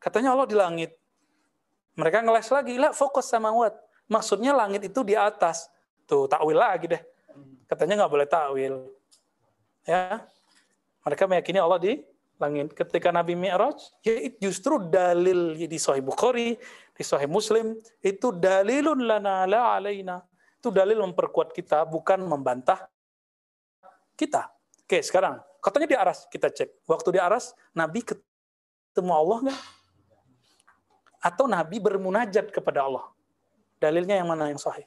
Katanya Allah di langit. Mereka ngeles lagi, lah fokus sama wat. Maksudnya langit itu di atas. Tuh, takwil lagi deh. Katanya nggak boleh takwil. Ya, mereka meyakini Allah di langit. Ketika Nabi Mi'raj, ya justru dalil di Sahih Bukhari, di Sahih Muslim, itu dalilun lana la alaina. Itu dalil memperkuat kita, bukan membantah kita. Oke, sekarang katanya di aras kita cek. Waktu di aras, Nabi ketemu Allah nggak? Atau Nabi bermunajat kepada Allah? Dalilnya yang mana yang sahih?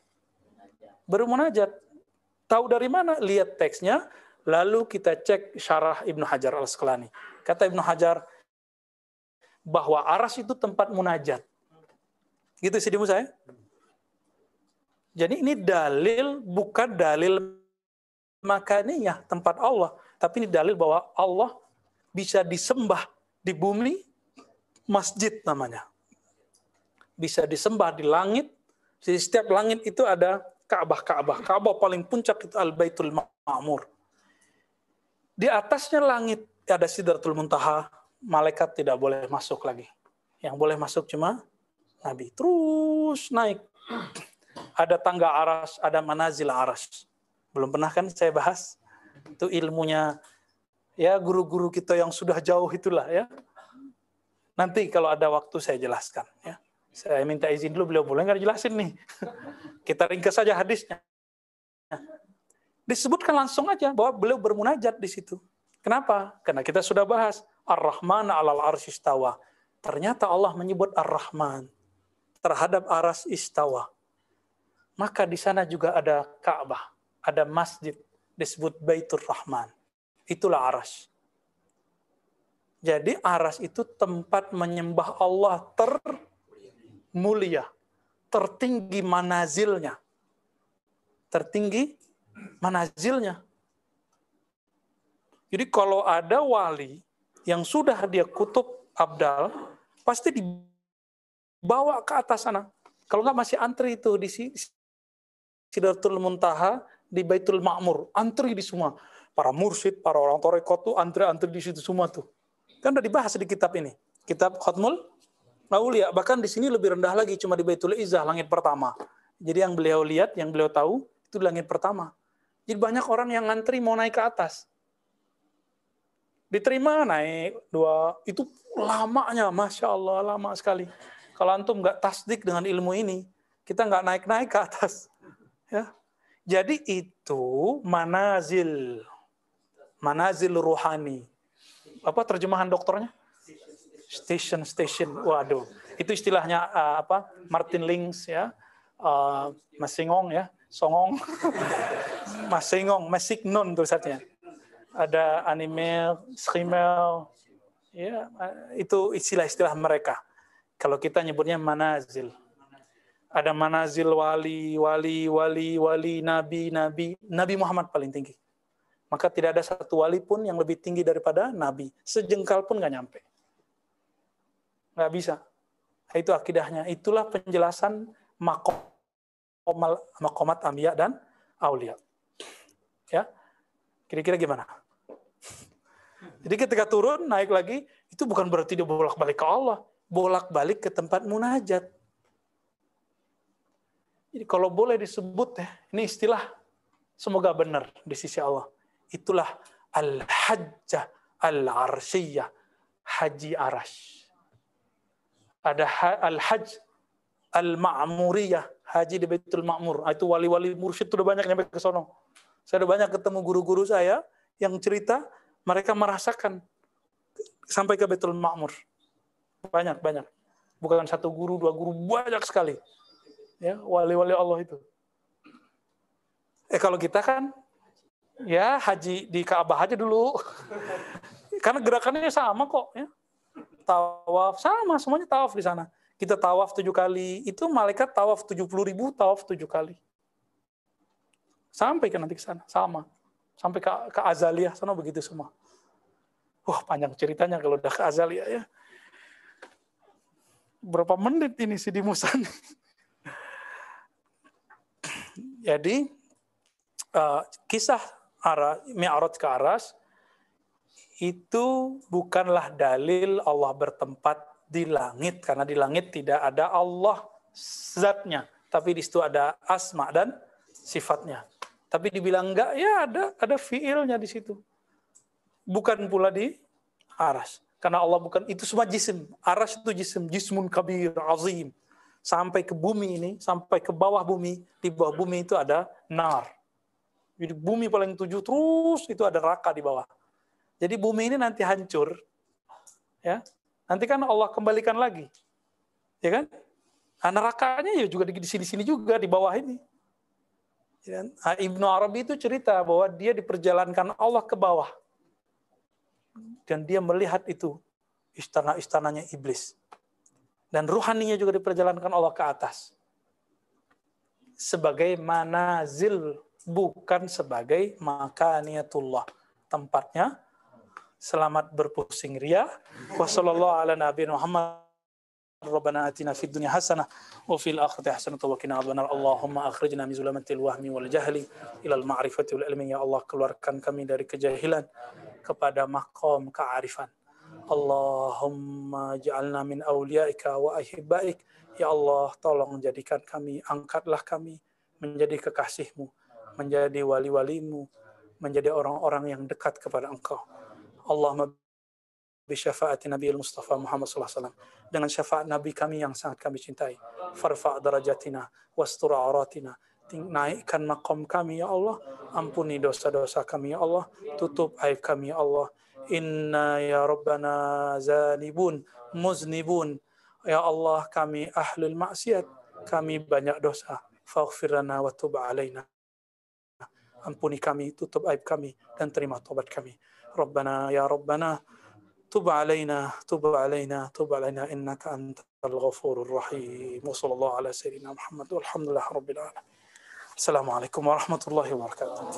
Bermunajat. Tahu dari mana? Lihat teksnya, Lalu kita cek syarah Ibnu Hajar al-Asqalani. Kata Ibnu Hajar bahwa aras itu tempat munajat. Gitu sih saya. Jadi ini dalil bukan dalil makaniyah tempat Allah, tapi ini dalil bahwa Allah bisa disembah di bumi masjid namanya. Bisa disembah di langit. Jadi setiap langit itu ada Ka'bah, Ka'bah. Ka'bah paling puncak itu Al-Baitul Ma'mur. Di atasnya langit ada Sidratul Muntaha, malaikat tidak boleh masuk lagi. Yang boleh masuk cuma Nabi. Terus naik. Ada tangga aras, ada manazil aras. Belum pernah kan saya bahas? Itu ilmunya ya guru-guru kita yang sudah jauh itulah ya. Nanti kalau ada waktu saya jelaskan. Ya. Saya minta izin dulu, beliau boleh nggak jelasin nih. Kita ringkas saja hadisnya. Disebutkan langsung aja bahwa beliau bermunajat di situ. Kenapa? Karena kita sudah bahas Ar-Rahman alal arsistawa. Ternyata Allah menyebut Ar-Rahman terhadap aras istawa. Maka di sana juga ada Ka'bah, ada masjid disebut Baitur Rahman. Itulah aras. Jadi aras itu tempat menyembah Allah termulia, tertinggi manazilnya. Tertinggi manazilnya. Jadi kalau ada wali yang sudah dia kutub abdal, pasti dibawa ke atas sana. Kalau nggak masih antri itu di Sidratul Muntaha di Baitul Ma'mur, antri di semua. Para mursyid, para orang torekot tuh antri-antri di situ semua tuh. Kan udah dibahas di kitab ini. Kitab Khotmul Aulia. Bahkan di sini lebih rendah lagi, cuma di Baitul Izzah, langit pertama. Jadi yang beliau lihat, yang beliau tahu, itu langit pertama. Jadi banyak orang yang ngantri mau naik ke atas. Diterima naik dua, itu lamanya, Masya Allah, lama sekali. Kalau antum nggak tasdik dengan ilmu ini, kita nggak naik-naik ke atas. Ya. Jadi itu manazil. Manazil ruhani apa terjemahan dokternya? Station station. Waduh, itu istilahnya uh, apa? Martin Links ya. Uh, Masingong ya, Songong. Masingong, Masignon tulisannya. Ada anime, screamer, ya itu istilah-istilah mereka. Kalau kita nyebutnya manazil. Ada manazil wali, wali, wali, wali, nabi, nabi. Nabi Muhammad paling tinggi. Maka tidak ada satu wali pun yang lebih tinggi daripada Nabi. Sejengkal pun nggak nyampe. Nggak bisa. Itu akidahnya. Itulah penjelasan makomat ambiya dan aulia. Ya, kira-kira gimana? Jadi ketika turun, naik lagi, itu bukan berarti dia bolak-balik ke Allah. Bolak-balik ke tempat munajat. Jadi kalau boleh disebut ya, ini istilah semoga benar di sisi Allah itulah al-hajjah al-arsyiyah, haji arash. Ada al-hajj al-ma'muriyah, haji di Baitul Ma'mur. Ah, itu wali-wali mursyid sudah banyak nyampe ke sono. Saya udah banyak ketemu guru-guru saya yang cerita mereka merasakan sampai ke Baitul Ma'mur. Banyak, banyak. Bukan satu guru, dua guru, banyak sekali. Ya, wali-wali Allah itu. Eh kalau kita kan ya haji di Ka'bah aja dulu. Karena gerakannya sama kok. Ya. Tawaf sama, semuanya tawaf di sana. Kita tawaf tujuh kali, itu malaikat tawaf tujuh puluh ribu, tawaf tujuh kali. Sampai ke nanti ke sana, sama. Sampai ke, ke Azaliyah, sana begitu semua. Wah panjang ceritanya kalau udah ke Azaliyah ya. Berapa menit ini si di Musan? Jadi uh, kisah Mi'raj ke aras itu bukanlah dalil Allah bertempat di langit karena di langit tidak ada Allah zatnya tapi di situ ada asma dan sifatnya. Tapi dibilang enggak ya ada ada fiilnya di situ. Bukan pula di aras. Karena Allah bukan itu semua jisim. Aras itu jisim jismun kabir azim. Sampai ke bumi ini sampai ke bawah bumi di bawah bumi itu ada nar. Jadi bumi paling tujuh terus itu ada neraka di bawah. Jadi bumi ini nanti hancur. Ya. Nanti kan Allah kembalikan lagi. Ya kan? Nah, nerakanya ya juga di sini-sini juga di bawah ini. Ya kan? nah, Ibnu Arabi itu cerita bahwa dia diperjalankan Allah ke bawah. Dan dia melihat itu istana-istananya iblis. Dan ruhaninya juga diperjalankan Allah ke atas. Sebagai manazil bukan sebagai makaniyatullah. Tempatnya selamat berpusing ria. Wassallallahu ala nabi Muhammad ربنا آتنا في الدنيا حسنة وفي الآخرة حسنة وقنا عذاب النار اللهم أخرجنا من ظلمات الوهم والجهل إلى المعرفة والعلم ya Allah keluarkan kami dari kejahilan kepada makom kearifan Allahumma ja'alna min awliyaika wa ahibbaik ya Allah tolong jadikan kami angkatlah kami menjadi kekasihmu menjadi wali-walimu, menjadi orang-orang yang dekat kepada engkau. Allahumma syafaat Nabi Mustafa Muhammad SAW dengan syafaat Nabi kami yang sangat kami cintai. Farfa darajatina wastur auratina naikkan makom kami ya Allah. Ampuni dosa-dosa kami ya Allah. Tutup aib kami ya Allah. Inna ya rabbana zanibun muznibun. Ya Allah kami ahlul maksiat. Kami banyak dosa. Faghfir lana wa tub alaina. Ampuni kami tutup aib kami dan terima tobat kami rabbana ya rabbana تب علينا تب علينا تب علينا إنك أنت الغفور الرحيم. وصلى الله على سيدنا محمد والحمد لله رب العالمين. السلام عليكم ورحمة الله وبركاته.